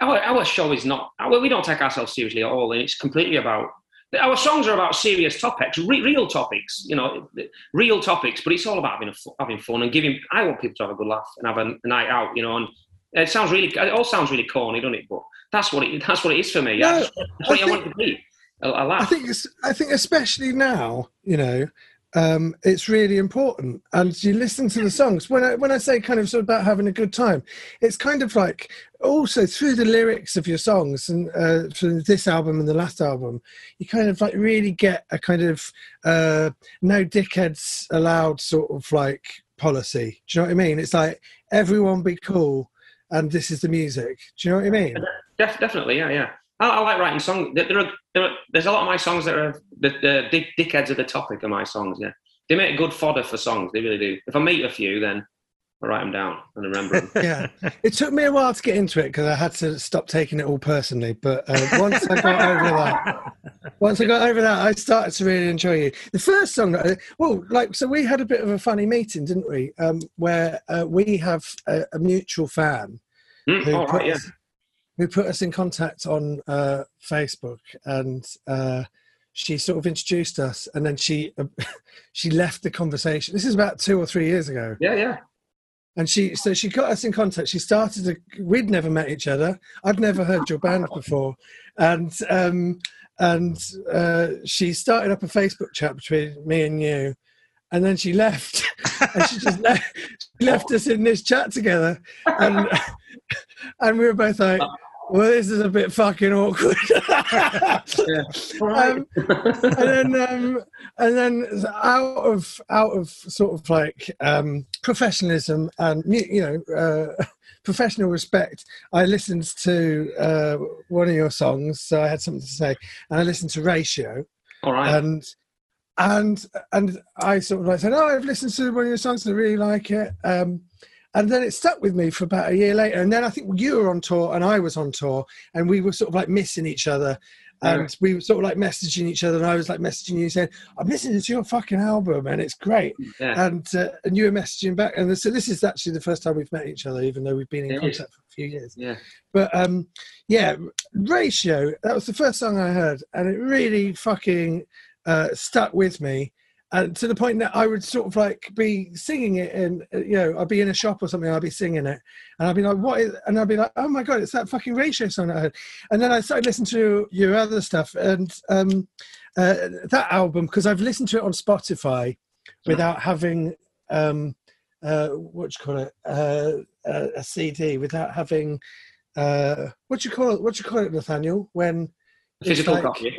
Our, our show is not. Well, we don't take ourselves seriously at all, and it's completely about our songs are about serious topics, re- real topics, you know, real topics. But it's all about having a, having fun and giving. I want people to have a good laugh and have a, a night out, you know. And it sounds really, it all sounds really corny, doesn't it? But that's what it, that's what it is for me. No, Yeah, that's what I I, want it to be. A, a laugh. I think it's, I think especially now, you know, um, it's really important. And you listen to the songs. When I when I say kind of sort of about having a good time, it's kind of like also through the lyrics of your songs and uh, for this album and the last album, you kind of like really get a kind of uh, no dickheads allowed sort of like policy. Do you know what I mean? It's like everyone be cool, and this is the music. Do you know what I mean? Def, definitely, yeah, yeah. I, I like writing songs. There, there are, there are, there's a lot of my songs that are the, the dick, dickheads of the topic of my songs. Yeah, they make good fodder for songs. They really do. If I meet a few, then I write them down and remember them. yeah, it took me a while to get into it because I had to stop taking it all personally. But uh, once I got over that, once I got over that, I started to really enjoy you. The first song, that I, well, like so, we had a bit of a funny meeting, didn't we? Um, where uh, we have a, a mutual fan Mm, who all put right, yeah. Who put us in contact on uh, Facebook, and uh, she sort of introduced us, and then she uh, she left the conversation. This is about two or three years ago. Yeah, yeah. and she so she got us in contact. She started to we'd never met each other. I'd never heard your band before. And um and uh she started up a facebook chat between me and you and then she left. And she just left, she left us in this chat together. And and we were both like well this is a bit fucking awkward. Um, and then um, and then out of out of sort of like um, professionalism and you know uh, professional respect, I listened to uh, one of your songs, so I had something to say, and I listened to Ratio, all right. and and and I sort of like said, "Oh, I've listened to one of your songs. And I really like it." Um, and then it stuck with me for about a year later. And then I think you were on tour and I was on tour, and we were sort of like missing each other. and we were sort of like messaging each other, and I was like messaging you saying, "I'm listening to your fucking album, and it's great." Yeah. And uh, and you were messaging back, and so this is actually the first time we've met each other, even though we've been in It is. contact for a few years. yeah. But um, yeah, Ratio. That was the first song I heard, and it really fucking uh, stuck with me, and to the point that I would sort of like be singing it, and uh, you know, I'd be in a shop or something, I'd be singing it, and I'd be like, "What?" Is, and I'd be like, "Oh my god, it's that fucking Ratio song that I heard." And then I started listening to your other stuff, and um, uh, that album because I've listened to it on Spotify without having um, uh, what you call it, uh, a, a CD, without having uh, what you call it? What you call it, Nathaniel? When Physical like- copy.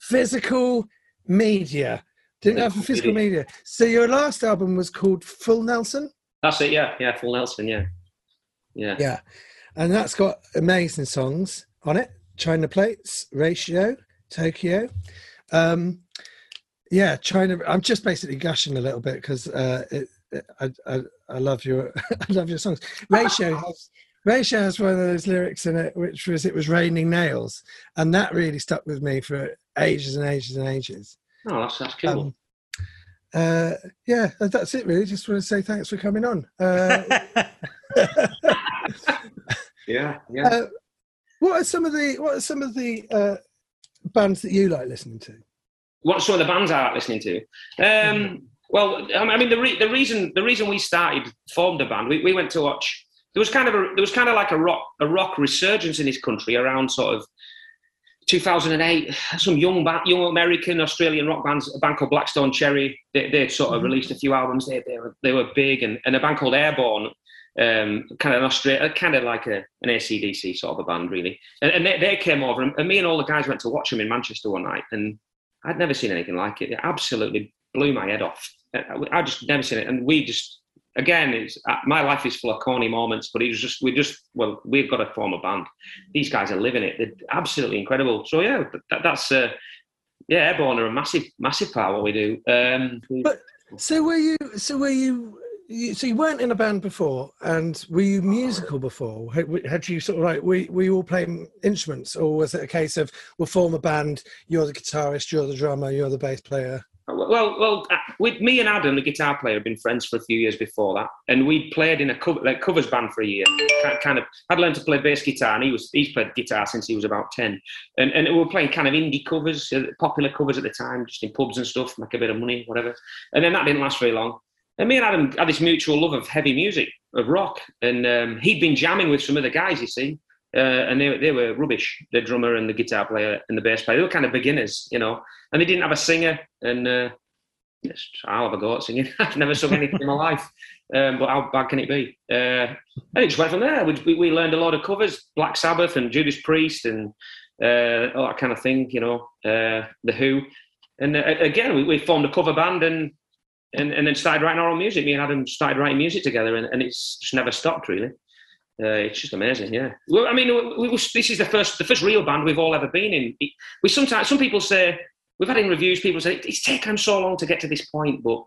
physical media didn't have a physical media. So your last album was called Full Nelson, That's it. Yeah, yeah. Full Nelson. Yeah, yeah. yeah, and that's got amazing songs on it. China Plates, Ratio, Tokyo. Um, yeah, China. I'm just basically gushing a little bit because uh, it, it, I, I I love your I love your songs. Ratio has Ratio has one of those lyrics in it, which was "It was raining nails," and that really stuck with me for ages and ages and ages. Oh, that's that's cool. Um, uh, yeah, that's it. Really, just want to say thanks for coming on. Uh, yeah, yeah. uh, what are some of the what are some of the uh, bands that you like listening to? what sort of the bands I like listening to? Um, well, I mean, the re- the reason the reason we started formed a band, we, we went to watch. There was kind of a there was kind of like a rock a rock resurgence in this country around sort of 2008. Some young young American Australian rock bands, a band called Black Stone Cherry, they they sort of mm-hmm. released a few albums. They they were they were big, and, and a band called Airborne. Um, kind of an Australia, uh, kind of like a, an ACDC sort of a band, really. And, and they, they came over, and, and me and all the guys went to watch them in Manchester one night, and I'd never seen anything like it. It absolutely blew my head off. I, I just never seen it, and we just again, it's uh, my life is full of corny moments, but it was just we just well, we've got to form a band. These guys are living it. They're absolutely incredible. So yeah, that, that's uh, yeah, Airborne are a massive, massive part of what we do. Um, But- So were you? So were you? you so you weren't in a band before, and were you musical before? Had, had you sort of like were, were you all playing instruments, or was it a case of we'll form a band? You're the guitarist, you're the drummer, you're the bass player. Well, well, uh, with me and Adam, the guitar player, had been friends for a few years before that, and we'd played in a cover, like covers band for a year. Kind- Kind of, I'd learned to play bass guitar, and he was he's played guitar since he was about ten, and and we were playing kind of indie covers, uh, popular covers at the time, just in pubs and stuff, make a bit of money, whatever. And then that didn't last very long. And me and Adam had this mutual love of heavy music, of rock, and um, he'd been jamming with some other guys, you see, uh, and they, they were rubbish. The drummer and the guitar player and the bass player, they were kind of beginners, you know, and they didn't have a singer. And uh, yes, I'll have a go at singing. I've never sung anything in my life, um, but how bad can it be? Uh, and it just went from there. We, we, learned a lot of covers, Black Sabbath and Judas Priest and uh, all that kind of thing, you know, uh, The Who. And uh, again, we, we formed a cover band and, and and then started writing our own music. Me and Adam started writing music together, and, and it's just never stopped, really. Uh, it's just amazing, yeah. Well, I mean, we, we, this is the first the first real band we've all ever been in. We sometimes some people say we've had in reviews people say it's taken so long to get to this point, but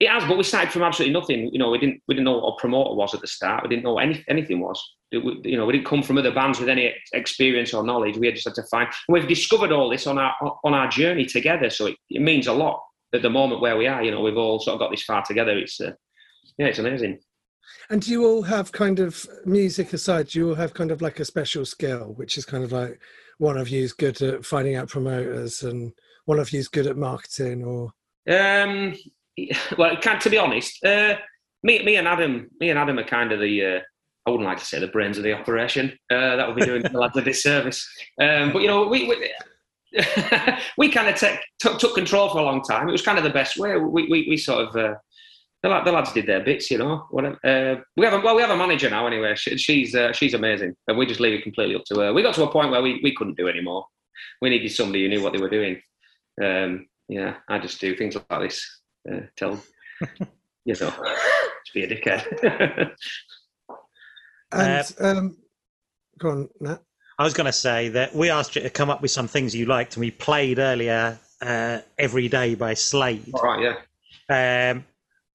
it has. But we started from absolutely nothing. You know, we didn't we didn't know what a promoter was at the start. We didn't know any, anything was. We- you know, we didn't come from other bands with any experience or knowledge. We just had to find. And we've discovered all this on our on our journey together, so it, it means a lot at the moment where we are. You know, we've all sort of got this far together. It's uh, yeah, it's amazing. And do you all have kind of music aside? Do you all have kind of like a special skill, which is kind of like one of you's good at finding out promoters, and one of you's good at marketing, or Um, well, kind to be honest, uh, me, me and Adam, me and Adam are kind of the. Uh, I wouldn't like to say the brains of the operation. Uh, that would be doing the lads a disservice. Um, but you know, we we, we kind of took, took took control for a long time. It was kind of the best way. We we, we sort of. Uh, the, lad- the lads did their bits, you know. Whatever. Uh, we have a, well, we have a manager now anyway. She, she's uh, she's amazing, and we just leave it completely up to her. We got to a point where we, we couldn't do anymore. We needed somebody who knew what they were doing. Um, yeah, I just do things like this. Uh, tell you know, just be a dickhead. and um, go on, Nat. I was going to say that we asked you to come up with some things you liked, and we played earlier uh, "Every Day" by Slade. All right, yeah. Um,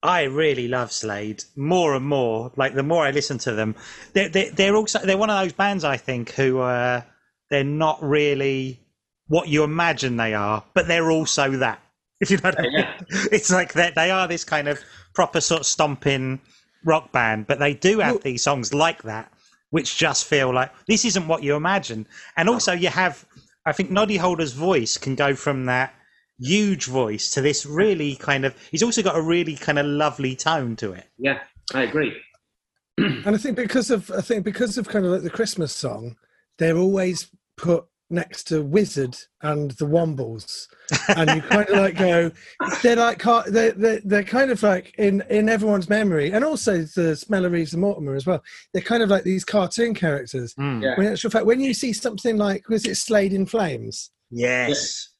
I really love Slade more and more. Like the more I listen to them, they're they're, they're also they're one of those bands I think who uh, they're not really what you imagine they are, but they're also that. If you know what I mean. Yeah. It's like that they are this kind of proper sort of stomping rock band, but they do have these songs like that, which just feel like this isn't what you imagine. And also, you have, I think, Noddy Holder's voice can go from that huge voice to this really kind of. He's also got a really kind of lovely tone to it. Yeah, I agree. And I think because of I think because of kind of like the Christmas song, they're always put next to Wizzard and the Wombles, and you kind of like go, they're like they're, they're they're kind of like in in everyone's memory, and also the Smell of Reeves and Mortimer as well. They're kind of like these cartoon characters. Hmm. Yeah. When in actual fact, when you see something like was it Slade in Flames? Yes.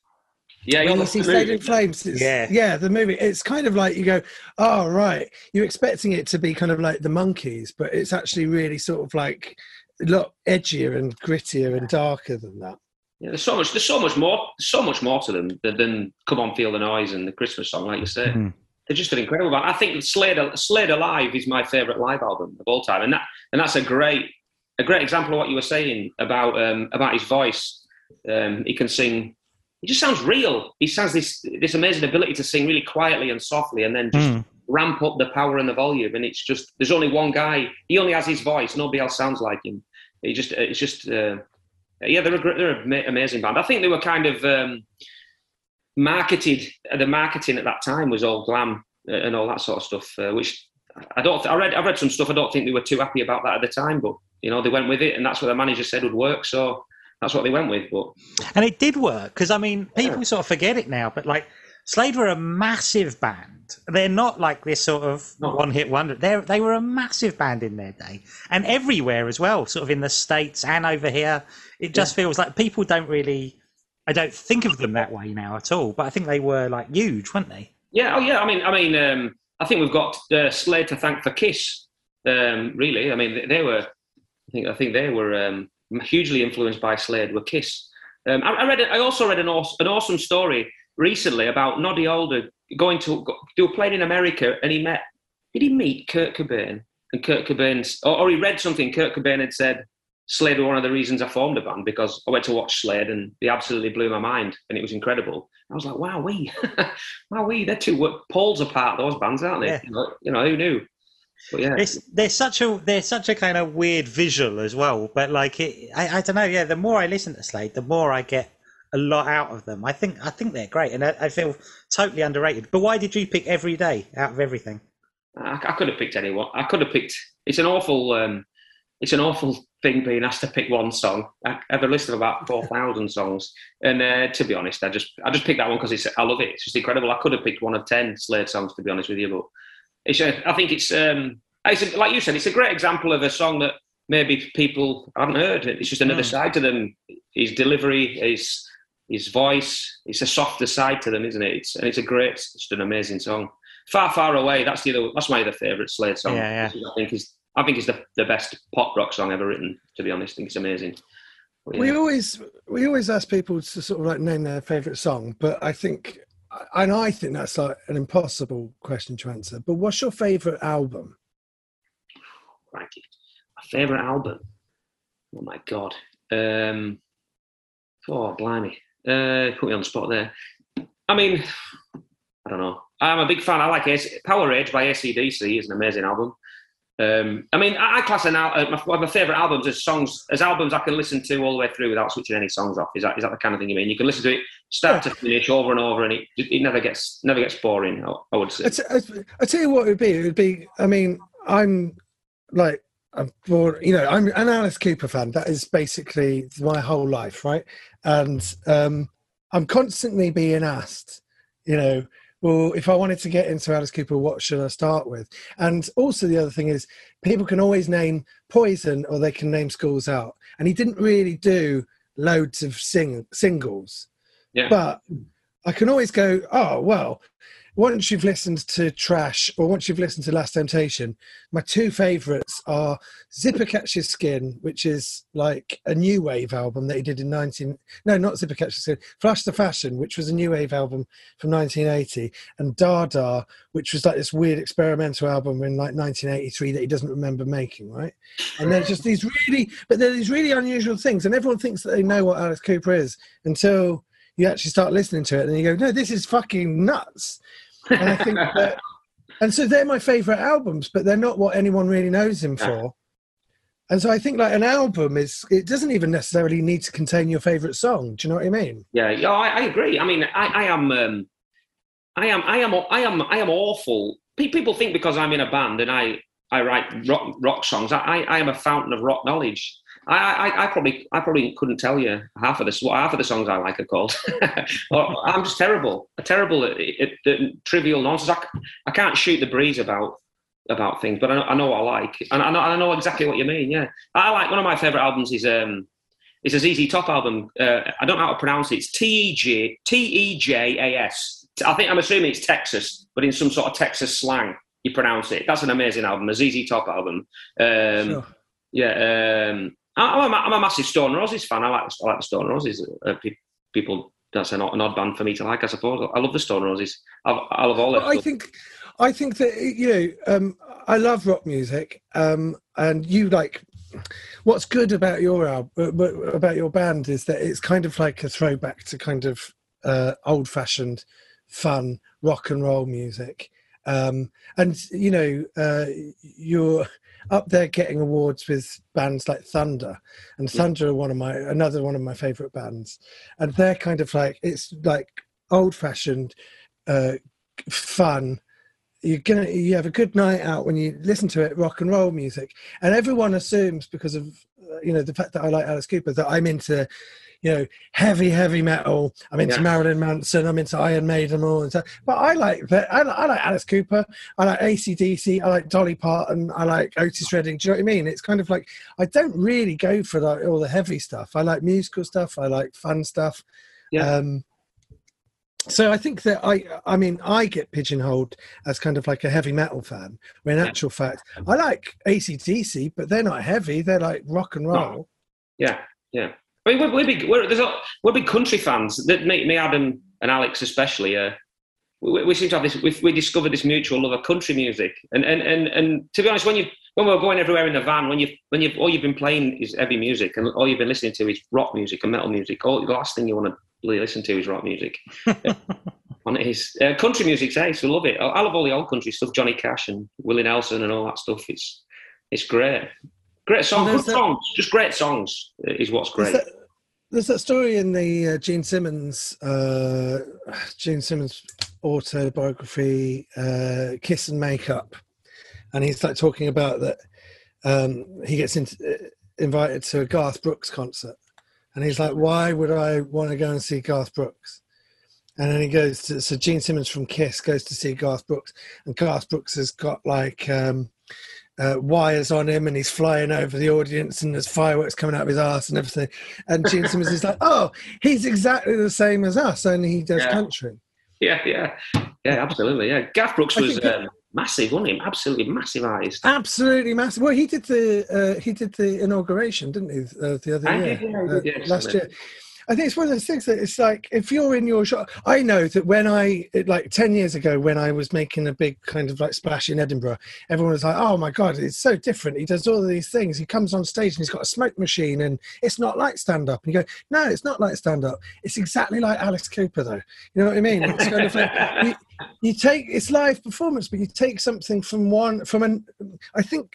Yeah, when you see the movie. in Flames, it's, Yeah. yeah, the movie. It's kind of like you go, oh right, you're expecting it to be kind of like the Monkees, but it's actually really sort of like a lot edgier and grittier and darker than that. Yeah, there's so much. There's so much more. There's so much more to them than, than "Come On, Feel the Noise" and the Christmas song, like you say. Mhm. They're just an incredible band. I think Slade, Slade Alive is my favourite live album of all time, and that and that's a great a great example of what you were saying about um, about his voice. Um, he can sing. He just sounds real. He has this this amazing ability to sing really quietly and softly, and then just Mm. ramp up the power and the volume. And it's just there's only one guy. He only has his voice. Nobody else sounds like him. He just it's just uh, yeah. They're a they're an amazing band. I think they were kind of um, marketed. uh, The marketing at that time was all glam uh, and all that sort of stuff. Uh, which I don't. I read I read some stuff. I don't think they were too happy about that at the time. But you know they went with it, and that's what the manager said would work. So. That's what they went with, but And it did work because I mean, people sort of forget it now, but like Slade were a massive band. They're not like this sort of No. one-hit wonder. They they were a massive band in their day, and everywhere as well. Sort of in the states and over here, it just feels like people don't really. I don't think of them that way now at all, but I think they were like huge, weren't they? Yeah, oh yeah. I mean, I mean, um, I think we've got uh, Slade to thank for Kiss. Um, really, I mean, they, they were. I think I think they were um, hugely influenced by Slade. Were Kiss. Um, I, I read. I also read an, aw- an awesome story recently about Noddy Holder going to go, they were playing in America, and he met. Did he meet Kurt Cobain? And Kurt Cobain, or, or he read something. Kurt Cobain had said. Slade were one of the reasons I formed a band because I went to watch Slade and they absolutely blew my mind and it was incredible. I was like, wow, we, wow, we, they're two wo- poles apart, those bands, aren't they? Yeah. You, know, you know, who knew? But yeah, It's, they're such a they're such a kind of weird visual as well. But like it, I, I don't know. Yeah, the more I listen to Slade, the more I get a lot out of them. I think I think they're great, and I, I feel totally underrated. But why did you pick Every Day out of everything? I, I could have picked anyone. I could have picked. It's an awful. Um, it's an awful thing being asked to pick one song. I have a list of about four thousand songs, and uh, to be honest, I just I just picked that one because it's I love it. It's just incredible. I could have picked one of ten Slade songs, to be honest with you, but it's a, I think it's um it's a, like you said, it's a great example of a song that maybe people haven't heard. It's just another Mm. side to them. His delivery, his his voice. It's a softer side to them, isn't it? It's and it's a great, it's just an amazing song. Far, far away. That's the other. That's my other favourite Slade song. Yeah, yeah. This I think is I think it's the, the best pop rock song ever written. To be honest, I think it's amazing. But, We always we always ask people to sort of like name their favourite song, but I think and I think that's like an impossible question to answer. But what's your favourite album? Crikey. My favourite album. Oh my god. Um, oh blimey. Uh, put me on the spot there. I mean, I don't know. I'm a big fan. I like AC- Powerage by ACDC. is an amazing album. Um, I mean, I, I class an al- uh, my, one of my favourite albums as songs as albums I can listen to all the way through without switching any songs off. Is that is that the kind of thing you mean? You can listen to it start to finish over and over, and it it never gets never gets boring. I, I would say. I, t- I, I tell you what it would be. It would be. I mean, I'm like I'm born. You know, I'm an Alice Cooper fan. That is basically my whole life, right? And um, I'm constantly being asked, you know, well, if I wanted to get into Alice Cooper, what should I start with? And also the other thing is, people can always name Poison or they can name Schools Out, and he didn't really do loads of sing singles Yeah. but I can always go, oh well, once you've listened to Trash or once you've listened to Last Temptation, my two favourites are Zipper Catches Skin, which is like a new wave album that he did in 19. No, not Zipper Catches Skin. Flush the Fashion, which was a new wave album from 1980, and Dada, which was like this weird experimental album in like 1983 that he doesn't remember making, right? And there's just these really, but they're these really unusual things, and everyone thinks that they know what Alice Cooper is until you actually start listening to it and you go, no, this is fucking nuts. And I think that, and so they're my favorite albums, but they're not what anyone really knows him for. And so I think like an album is, it doesn't even necessarily need to contain your favorite song. Do you know what I mean? Yeah, yeah, I, I agree. I mean, I, I am, um, I am, I am, I am, I am awful. People think because I'm in a band and I, I write rock, rock songs, I, I I am a fountain of rock knowledge. I, I, I probably, I probably couldn't tell you half of the what half of the songs I like are called. I'm just terrible, terrible at, at, at trivial nonsense. I can't shoot the breeze about about things, but I know, I know what I like, and I know, I know exactly what you mean. Yeah, I like one of my favorite albums is um, is a ZZ Top album. Uh, I don't know how to pronounce it. It's T E J T E J A S. I think I'm assuming it's Texas, but in some sort of Texas slang, you pronounce it. That's an amazing album, a ZZ Top album. Um, Sure. Yeah, um, I- I'm a, I'm a massive Stone Roses fan. I like I like the Stone Roses. Uh, pe- people, that's an odd, an odd band for me to like, I suppose. I love the Stone Roses. I, I love all Well, I think, I think that you know, um, I love rock music, um, and you like. What's good about your album, about your band, is that it's kind of like a throwback to kind of uh, old-fashioned, fun rock and roll music, um, and you know, uh, you're up there getting awards with bands like Thunder, and Thunder are one of my another one of my favorite bands, and they're kind of like it's like old-fashioned, uh, fun. You're gonna you have a good night out when you listen to it rock and roll music. And everyone assumes because of uh, you know the fact that i like alice cooper that i'm into you know heavy heavy metal i'm into Yeah. marilyn manson i'm into iron maiden all and stuff but i like that I, I like alice cooper i like acdc i like dolly parton i like otis redding do you know what i mean it's kind of like i don't really go for like all the heavy stuff i like musical stuff i like fun stuff Yeah. um so I think that I, I mean, I get pigeonholed as kind of like a heavy metal fan. When in Yeah. actual fact, I like ACDC, but they're not heavy. They're like rock and roll. Yeah, yeah. I mean, we're, we're big. We're, there's a, we're big country fans. That me, me, Adam, and Alex especially. Uh, we, we seem to have this. We, we discovered this mutual love of country music, and and and and to be honest, when you when we were going everywhere in the van, when you when you all you've been playing is heavy music, and all you've been listening to is rock music and metal music. All the last thing you want to really listen to is rock music. and it is uh, country music's ace. We love it. I, I love all the old country stuff, Johnny Cash and Willie Nelson and all that stuff. It's it's great. Great songs, there's good that- songs, just great songs is what's There's great. that, there's that story in the uh, Gene Simmons, uh, Gene Simmons autobiography, uh, "Kiss and Makeup," and he's like talking about that. Um, he gets into, uh, invited to a Garth Brooks concert, and he's like, "Why would I want to go and see Garth Brooks?" And then he goes to so Gene Simmons from Kiss goes to see Garth Brooks, and Garth Brooks has got like um, uh, wires on him, and he's flying over the audience, and there's fireworks coming out of his ass and everything. And Gene Simmons is like, "Oh, he's exactly the same as us, only he does Yeah. country." Yeah, yeah, yeah, absolutely. Yeah, Garth Brooks was that- um, massive, wasn't he? Absolutely massive artist. Absolutely massive. Well, he did the uh, he did the inauguration, didn't he, uh, the other I year, did, yeah, uh, did, yeah, last year. I think it's one of those things that it's like if you're in your shop. I know that when I like ten years ago when I was making a big kind of like splash in Edinburgh, everyone was like, "Oh my god, it's so different." He does all of these things. He comes on stage and he's got a smoke machine, and it's not like stand up. And you go, "No, it's not like stand up. It's exactly like Alice Cooper, though." You know what I mean? It's kind of like you, you take it's live performance, but you take something from one from an. I think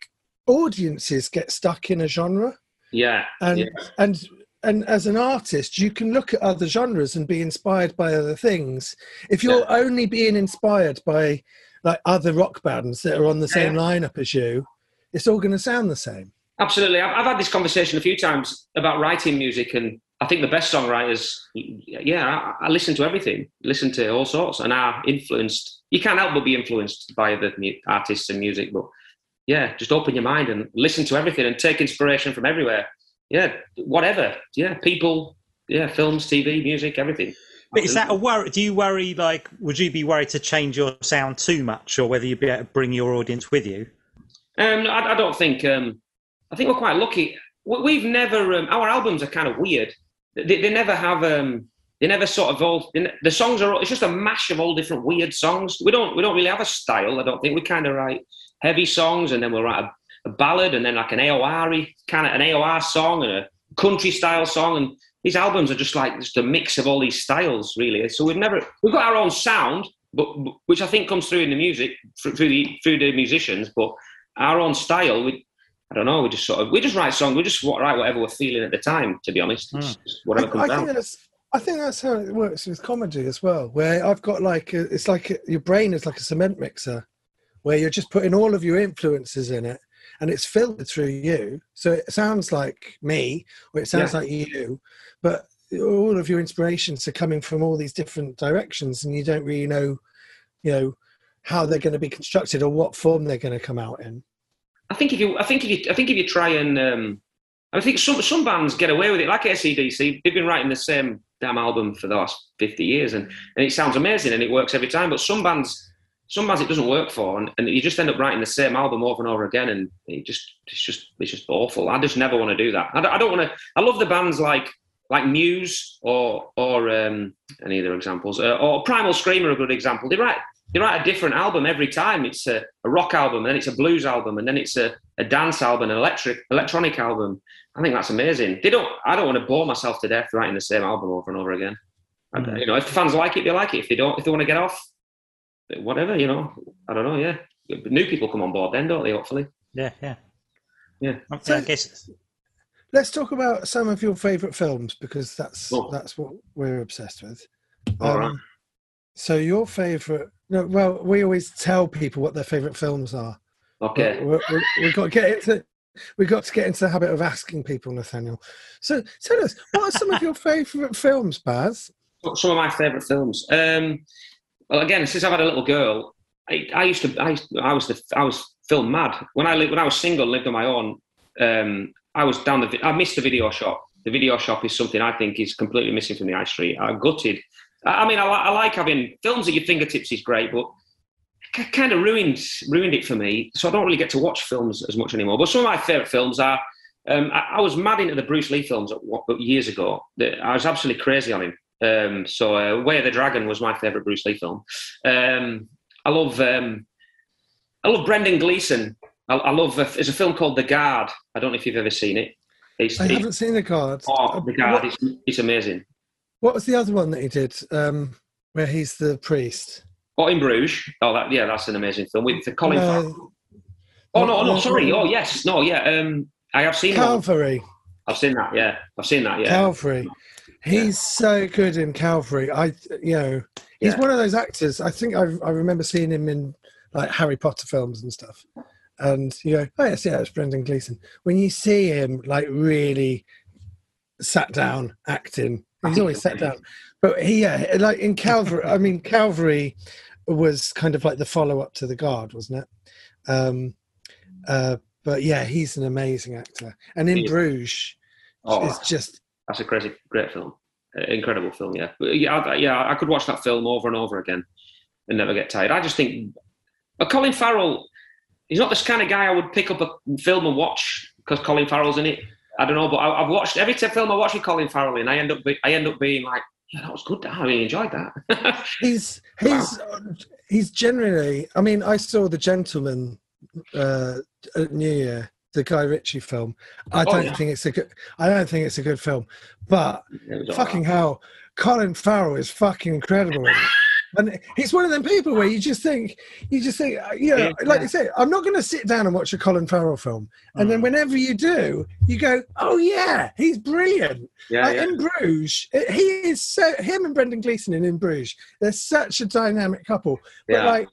audiences get stuck in a genre Yeah, and yeah. and and as an artist you can look at other genres and be inspired by other things if you're only being inspired by like other rock bands that are on the same Yeah. lineup as you it's all going to sound the same absolutely. I've, I've had this conversation a few times about writing music, and I think the best songwriters, yeah, I, I listen to everything, listen to all sorts, and are influenced. You can't help but be influenced by the artists and music, but yeah, just open your mind and listen to everything and take inspiration from everywhere. Yeah, whatever. Yeah, people. Yeah, films, TV, music, everything. But is that a worry? Do you worry? Like, would you be worried to change your sound too much, or whether you'd be able to bring your audience with you? Um, I, I don't think. Um, I think we're quite lucky. We- We've never. Um, our albums are kind of weird. They, they never have. Um, they never sort of all. ne- The songs are. all- It's just a mash of all different weird songs. We don't. We don't really have a style. I don't think we kind of write heavy songs, and then we'll write a, a ballad, and then like an AOR kind of an AOR song and a country style song, and these albums are just like just a mix of all these styles, really. So we've never. We've got our own sound, but which I think comes through in the music through through the through the musicians, but our own style. We, I don't know. We just sort of we just write songs. We just write whatever we're feeling at the time. To be honest, It's hmm. just I, whatever I comes think out. that's I think that's how it works with comedy as well. Where I've got like a, it's like a, your brain is like a cement mixer, where you're just putting all of your influences in it, and it's filtered through you. So it sounds like me, or it sounds Yeah. like you, but all of your inspirations are coming from all these different directions, and you don't really know, you know, how they're going to be constructed or what form they're going to come out in. I think if you, I think if you, I think if you try and, um, I think some some bands get away with it. Like ACDC, they've been writing the same damn album for the last fifty years, and, and it sounds amazing and it works every time. But some bands, some bands it doesn't work for, and, and you just end up writing the same album over and over again, and it just it's just it's just awful. I just never want to do that. I don't, I don't want to. I love the bands like like Muse or or um, any other examples, uh, or Primal Scream are a good example. They write they write a different album every time. It's a, a rock album, and then it's a blues album, and then it's a, a dance album, an electric electronic album. I think that's amazing. They don't. I don't want to bore myself to death writing the same album over and over again. And, Mm. You know, if the fans like it, they like it. If they don't, if they want to get off, whatever. You know, I don't know. Yeah, new people come on board then, don't they? Hopefully. Yeah, yeah, Yeah. Okay, So- I guess. Let's talk about some of your favourite films because that's Oh. that's what we're obsessed with. All right. Um, So your favourite? No, well, we always tell people what their favourite films are. Okay. We, we, we've got to get into. We've got to get into the habit of asking people, Nathaniel. So tell us, what are some of your favourite films, Baz? some of my favourite films. Um, well, again, since I've had a little girl, I, I used to. I, I was the. I was film mad when I when I was single, lived on my own. Um, I was down the. I missed the video shop. The video shop is something I think is completely missing from the high street. I'm gutted. I, I mean, I, I like having films at your fingertips is great, but kind of ruined ruined it for me. So I don't really get to watch films as much anymore. But some of my favourite films are. Um, I, I was mad into the Bruce Lee films at, years ago. I was absolutely crazy on him. Um, so uh, Way of the Dragon was my favourite Bruce Lee film. Um, I love um, I love Brendan Gleeson. I, I love uh, there's a film called The Guard. I don't know if you've ever seen it. It's, I it's- haven't seen the Guard. oh, The Guard. What, It's, it's amazing. what was the other one that he did, um, where he's the priest? Oh, in Bruges. Oh, that, yeah, that's an amazing film with the Colin. Uh, Farrell. Oh no, no, uh, sorry. Oh yes, no, yeah. Um, I have seen that. Calvary. I've seen that. Yeah, I've seen that. Yeah. Calvary. He's so good in Calvary. I, you know, he's Yeah. one of those actors. I think I, I remember seeing him in like Harry Potter films and stuff. And you go, oh yes, yeah, it's Brendan Gleeson. When you see him like really sat down acting, he's always sat down. But he, yeah, like in Calvary. I mean, Calvary was kind of like the follow up to The Guard, wasn't it? Um, uh, but yeah, he's an amazing actor. And in. Bruges, Oh, it's just That's a crazy, great film. Uh, incredible film, yeah. But yeah, I, yeah, I could watch that film over and over again and never get tired. I just think, but Colin Farrell, he's not this kind of guy I would pick up a film and watch because Colin Farrell's in it. I don't know, but I, I've watched every film I watch with Colin Farrell, and I end up, be, I end up being like, yeah, that was good. I really enjoyed that. he's he's he's generally i mean i saw the gentleman uh at new year the guy ritchie film i Oh, don't yeah. think it's a good i don't think it's a good film but fucking right. hell colin farrell is fucking incredible and he's one of them people where you just think you just think uh, you know like you say i'm not going to sit down and watch a colin farrell film and Mm. then whenever you do you go oh yeah he's brilliant yeah, like yeah. in Bruges, it- he is so him and Brendan Gleeson in In Bruges. They're such a dynamic couple. But Yeah. like,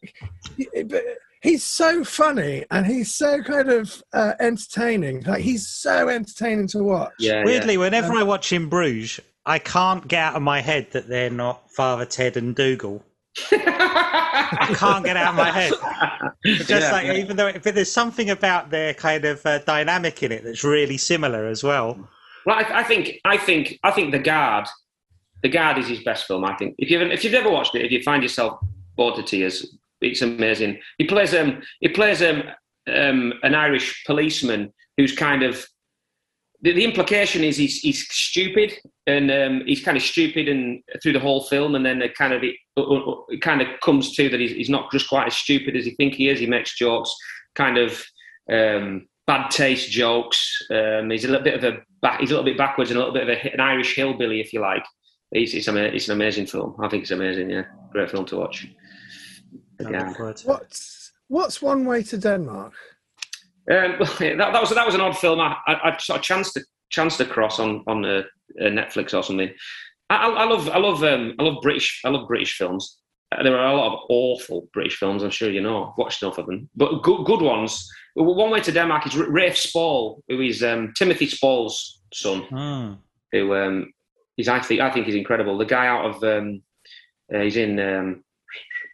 but he's so funny and he's so kind of uh, entertaining. Like he's so entertaining to watch. yeah, yeah. Weirdly, whenever I watch in Bruges, I can't get out of my head that they're not Father Ted and Dougal. I can't get out of my head. Just Yeah, like yeah. even though, but there's something about their kind of uh, dynamic in it that's really similar as well. Well, I, I think I think I think the guard. The Guard is his best film, I think. If you've if you've ever watched it, if you find yourself bored to tears, it's amazing. He plays um he plays um, um an Irish policeman who's kind of the, the implication is he's he's stupid and um, he's kind of stupid and through the whole film, and then it kind of it, it kind of comes to that he's, he's not just quite as stupid as he think he is. He makes jokes, kind of um, bad taste jokes. Um, he's a little bit of a he's a little bit backwards and a little bit of a, an Irish hillbilly, if you like. It's, it's, it's an amazing film. I think it's amazing. Yeah, great film to watch. I Yeah. look forward to it. What's what's one way to Denmark? Um, that, that was that was an odd film. I, I, I sort of chanced to chanced across on on uh, uh, Netflix or something. I, I I love I love um, I love British I love British films. Uh, there are a lot of awful British films. I'm sure you know. I've watched enough of them, but good good ones. One way to Denmark is Rafe Spall, who is um, Timothy Spall's son. Hmm. Who um, is I think I think he's incredible. The guy out of um, uh, he's in um,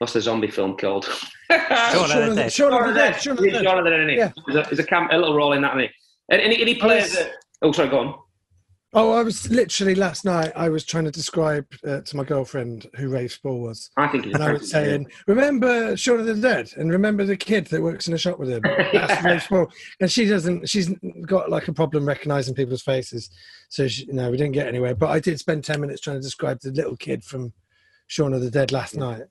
what's the zombie film called? Shaun of the Dead. Shaun of the Dead. Shaun of the He's Dead. Isn't? Yeah. There's a, there's a, cam- a little role in that, isn't he? And, and, he, and he plays. was- uh, oh, sorry, go on. Oh, I was literally last night. I was trying to describe uh, to my girlfriend who Rafe Spall was, I think he's. and I was saying, "Remember Shaun of the Dead, and remember the kid that works in a shop with him." That's Rafe Spall. And she doesn't. She's got like a problem recognizing people's faces, so she, no, we didn't get anywhere. But I did spend ten minutes trying to describe the little kid from Shaun of the Dead last night.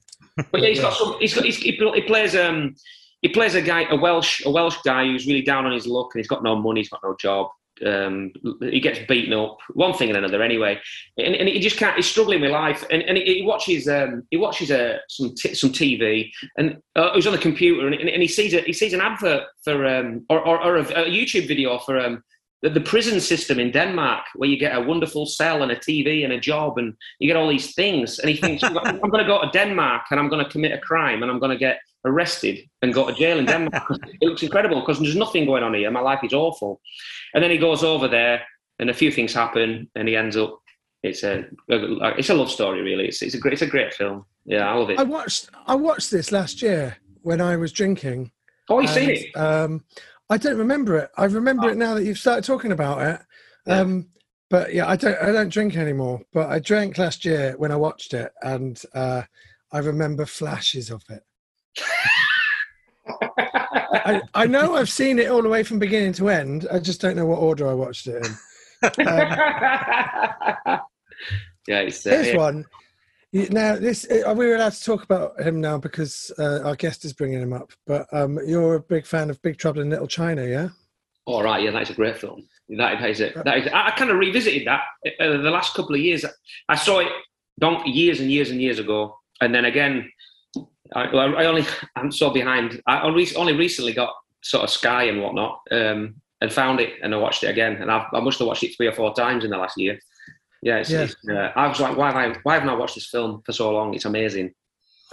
But yeah, he's got some. He's got. He's, he, he plays. Um, he plays a guy, a Welsh, a Welsh guy who's really down on his luck, and he's got no money, he's got no job. Um, he gets beaten up, one thing and another. Anyway, and, and he just can't. He's struggling with life, and, and he, he watches. Um, he watches uh, some t- some TV, and uh, he's on the computer, and, and he sees a, he sees an advert for um, or, or, or a, a YouTube video for um, the, the prison system in Denmark, where you get a wonderful cell and a TV and a job, and you get all these things. And he thinks, I'm going to go to Denmark and I'm going to commit a crime and I'm going to get arrested and go to jail in Denmark. it looks incredible because there's nothing going on here. My life is awful. And then he goes over there, and a few things happen, and he ends up. It's a it's a love story, really. It's, it's a great it's a great film. Yeah, I love it. I watched. I watched this last year when I was drinking. Oh, you seen it? Um, I don't remember it. I remember it now that you've started talking about it. Um, but yeah, I don't. I don't drink anymore. But I drank last year when I watched it, and uh, I remember flashes of it. I, I know I've seen it all the way from beginning to end. I just don't know what order I watched it in. yeah, it's uh, Here's yeah. one. Now, this are we allowed to talk about him now because uh, our guest is bringing him up. But um, you're a big fan of Big Trouble in Little China, yeah? All right, yeah, that's a great film. That, that is it. That is. I, I kind of revisited that uh, the last couple of years. I saw it don- years and years and years ago, and then again, I, I only I'm so behind. I only, only recently got sort of Sky and whatnot, um, and found it, and I watched it again, and I've, I must have watched it three or four times in the last year. Yeah, it's, Yeah. it's, uh, I was like, why have I why haven't I watched this film for so long? It's amazing.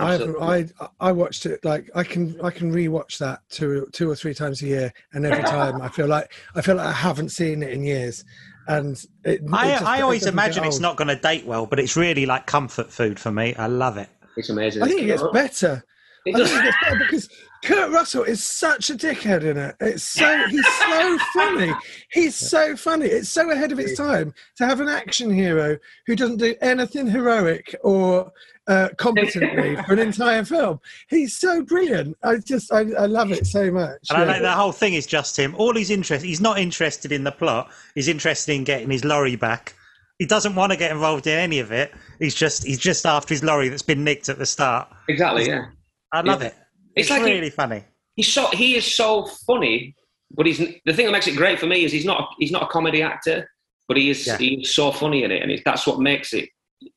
I've, Absolutely. I I watched it like I can I can rewatch that two two or three times a year, and every time I feel like I feel like I haven't seen it in years, and it, it I, just- I always doesn't imagine it's not going to date well, but it's really like comfort food for me. I love it. It's amazing. I think it gets better. It does. think it gets better because Kurt Russell is such a dickhead in it. It's so he's so funny. He's so funny. It's so ahead of its time to have an action hero who doesn't do anything heroic or uh, competently for an entire film. He's so brilliant. I just I, I love it so much. And I like the whole thing is just him. All he's interested, he's not interested in the plot. He's interested in getting his lorry back. He doesn't want to get involved in any of it. He's just he's just after his lorry that's been nicked at the start. exactly. Yeah. I love it. It's It's, like he- really funny. he's so he is so funny, but he's the thing that makes it great for me is he's not he's not a comedy actor, but he is Yeah. he's so funny in it, and it, that's what makes it.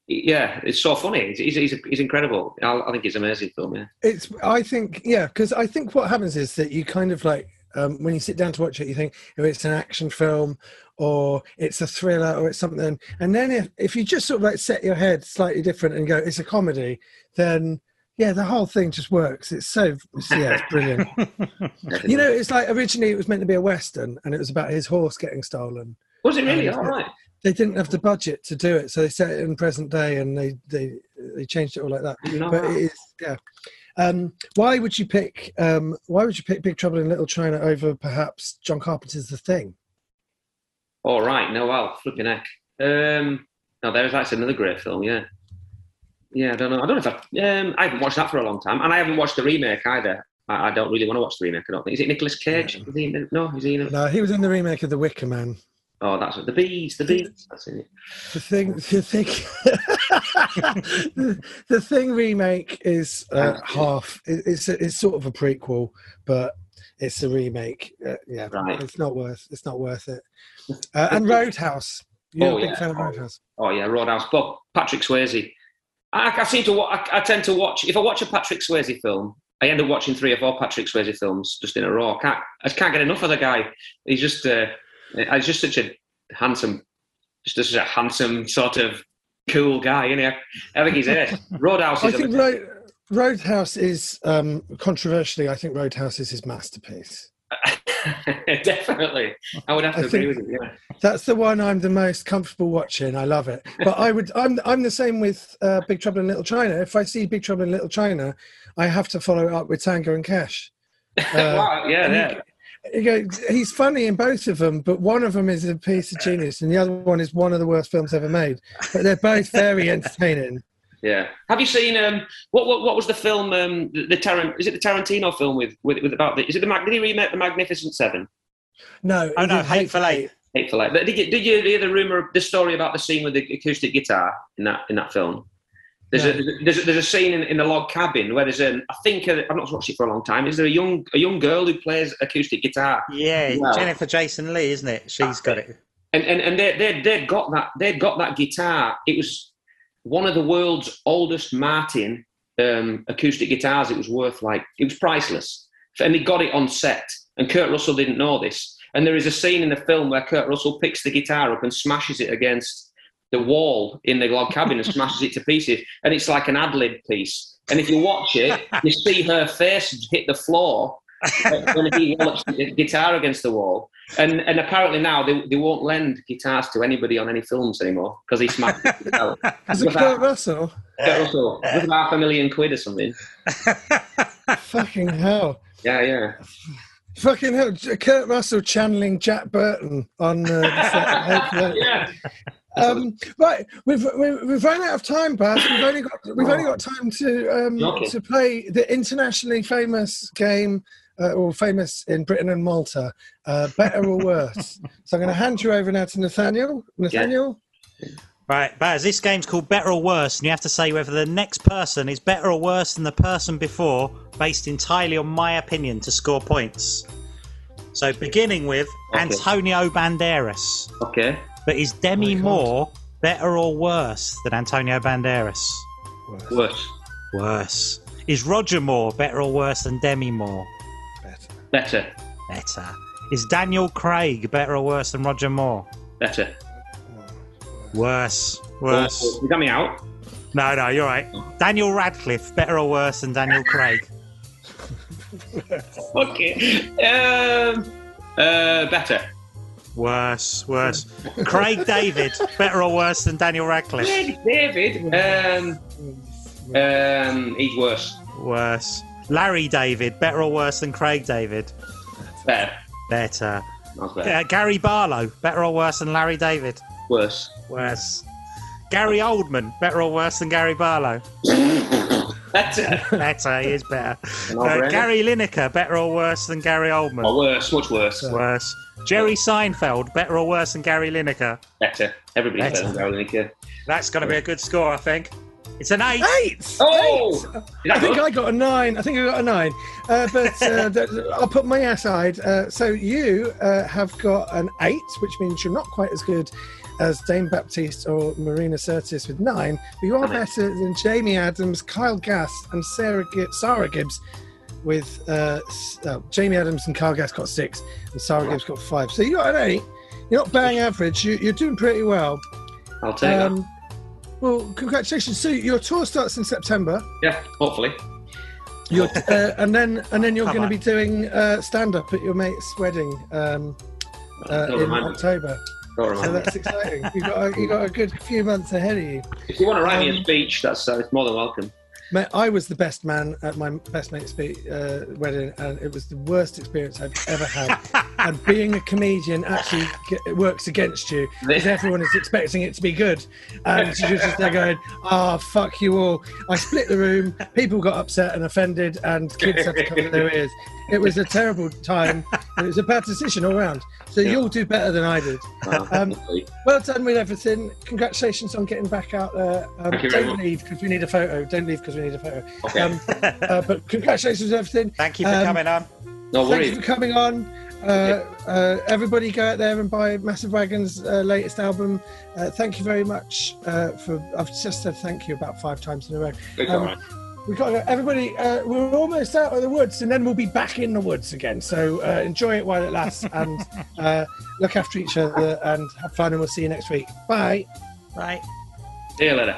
Yeah, it's so funny. He's he's, he's, he's incredible. I, I think it's an amazing film. Yeah, it's i think yeah because i think what happens is that you kind of like um, when you sit down to watch it you think if it's an action film or it's a thriller or it's something and then if, if you just sort of like set your head slightly different and go it's a comedy then yeah the whole thing just works it's so it's, yeah it's brilliant you know it's like originally it was meant to be a western and it was about his horse getting stolen was it really? All right. they didn't have the budget to do it so they set it in present day and they they they changed it all like that No, but it is yeah um why would you pick um why would you pick big trouble in little china over perhaps john carpenter's the thing all right. No, well, flipping heck. Um, Oh, there's that's another great film. Yeah, yeah. I don't know. I don't know if I. Um, I haven't watched that for a long time, and I haven't watched the remake either. I, I don't really want to watch the remake. I don't think. Is it Nicolas Cage? Is he in? No, is he in it? No, he was in the remake of The Wicker Man. Oh, that's it. The bees. The bees. That's in it. The thing, the thing, the, the thing remake is uh, half. it- It's it's sort of a prequel, but it's a remake. Uh, yeah, Right. it's not worth. It's not worth it. Uh, and Roadhouse. You're Oh, a big yeah. fan of Roadhouse. Oh yeah, Roadhouse. But Patrick Swayze. I, I seem to. I, I tend to watch. If I watch a Patrick Swayze film, I end up watching three or four Patrick Swayze films just in a row. I can't. I just can't get enough of the guy. He's just. Uh, he's just such a handsome, just such a handsome sort of cool guy. You know, I think he's it. Roadhouse I think Roadhouse is um, controversially. I think Roadhouse is his masterpiece. definitely. I would have to I agree with you. Yeah. That's the one I'm the most comfortable watching. I love it. But I would. I'm. I'm the same with uh, Big Trouble in Little China. If I see Big Trouble in Little China, I have to follow it up with Tango and Cash. Uh, wow, yeah, yeah. You go, he's funny in both of them, but one of them is a piece of genius, and the other one is one of the worst films ever made. But they're both very entertaining. Yeah. Have you seen um what what, what was the film um the, the Tarant is it the Tarantino film with with, with about the is it the Mag- did he remake the Magnificent Seven? No, Oh he no, did Hateful Eight. Hateful Eight. But did you did you hear the rumor the story about the scene with the acoustic guitar in that in that film? There's a there's a, there's a scene in, in the log cabin where there's an I think uh, I've not watched it for a long time. Is there a young a young girl who plays acoustic guitar? Yeah, Wow. Jennifer Jason Leigh, isn't it? She's got it. and and, and they, they, they'd got that they'd got that guitar it was one of the world's oldest martin um, acoustic guitars. It was worth like it was priceless. And they got it on set and kurt russell didn't know this. And there is a scene in the film where kurt russell picks the guitar up and smashes it against the wall in the log cabin and smashes it to pieces. And it's like an ad lib piece. And if you watch it you see her face hit the floor when he wallops the guitar against the wall. And and apparently now they, they won't lend guitars to anybody on any films anymore because he smashed the guitar. Is it Kurt Russell? Kurt Russell, with half a million quid or something. Fucking hell. Yeah, yeah. Fucking hell. Kurt Russell channeling Jack Burton on uh, the set of Hateful Eight. yeah. Um, right, we've, we've we've run out of time, Baz. We've only got we've only got time to um, Okay. to play the internationally famous game, uh, or famous in Britain and Malta, uh, better or worse. so I'm going to hand you over now to Nathaniel. Nathaniel, Right, Baz, this game's called Better or Worse, and you have to say whether the next person is better or worse than the person before, based entirely on my opinion to score points. So, beginning with Okay. Antonio Banderas. Okay. But is Demi Oh my God. Moore better or worse than Antonio Banderas? worse, Worse. Worse. Is Roger Moore better or worse than Demi Moore? Better. Better. Is Daniel Craig better or worse than Roger Moore? Better. Worse. Worse. You got me out? No, no, you're right. Daniel Radcliffe, better or worse than Daniel Craig? Okay. Um, uh, better. Worse, worse. Craig David, better or worse than Daniel Radcliffe? David. David. Um, um, he's worse. Worse. Larry David, better or worse than Craig David? Better. Better. Better. Uh, Gary Barlow, better or worse than Larry David? Worse. Worse. Gary Oldman, better or worse than Gary Barlow? Better. Better, he is better. Uh. Gary Lineker, better or worse than Gary Oldman? Or worse. Much worse. Worse. Jerry Seinfeld, better or worse than Gary Lineker? Better. Everybody's Better. better than Gary Lineker. That's going to be a good score, I think. It's an eight. Eight. Oh! I think good? I got a nine. I think I got a nine. Uh, but uh, th- I'll put my aside. Uh, so you uh, have got an eight, which means you're not quite as good as Dane Baptiste or Marina Sirtis with nine, but you are Okay. better than Jamie Adams, Kyle Gass, and Sarah Gibbs, Sarah Gibbs. With uh, s- oh, Jamie Adams and Kyle Gass got six, and Sarah Gibbs got five. So you got an eight. You're not bang average. You, you're doing pretty well. I'll take that. Um, well, congratulations. So your tour starts in September. Yeah, hopefully. You're, uh, and then and then you're going to be doing uh, stand up at your mate's wedding um, uh, in. October. So that's exciting. You got a, you got a good few months ahead of you. If you want to write me Um, a speech, that's uh, it's more than welcome. Mate, I was the best man at my best mate's uh, wedding, and it was the worst experience I've ever had. and being a comedian actually it works against you because everyone is expecting it to be good, and was just there going, "Ah, fuck you all." I split the room. People got upset and offended, and kids had to cover their ears. It was a terrible time. and It was a bad decision all round. So you'll do better than I did. Well, Um. Well done with everything. Congratulations on getting back out there. Um, Thank you very don't much. leave because we need a photo. Don't leave because we need a photo. Okay. Um, uh, but congratulations with everything. Thank you for Um, coming on. no worries. Thank you for coming on. Uh, uh, everybody go out there and buy Massive Wagon's uh, latest album. Uh, thank you very much uh, for. I've just said thank you about five times in a row. Um, all right. We got to go. Everybody, uh, we're almost out of the woods, and then we'll be back in the woods again. So uh, enjoy it while it lasts, and uh, look after each other, and have fun. And we'll see you next week. Bye. Right. See you later.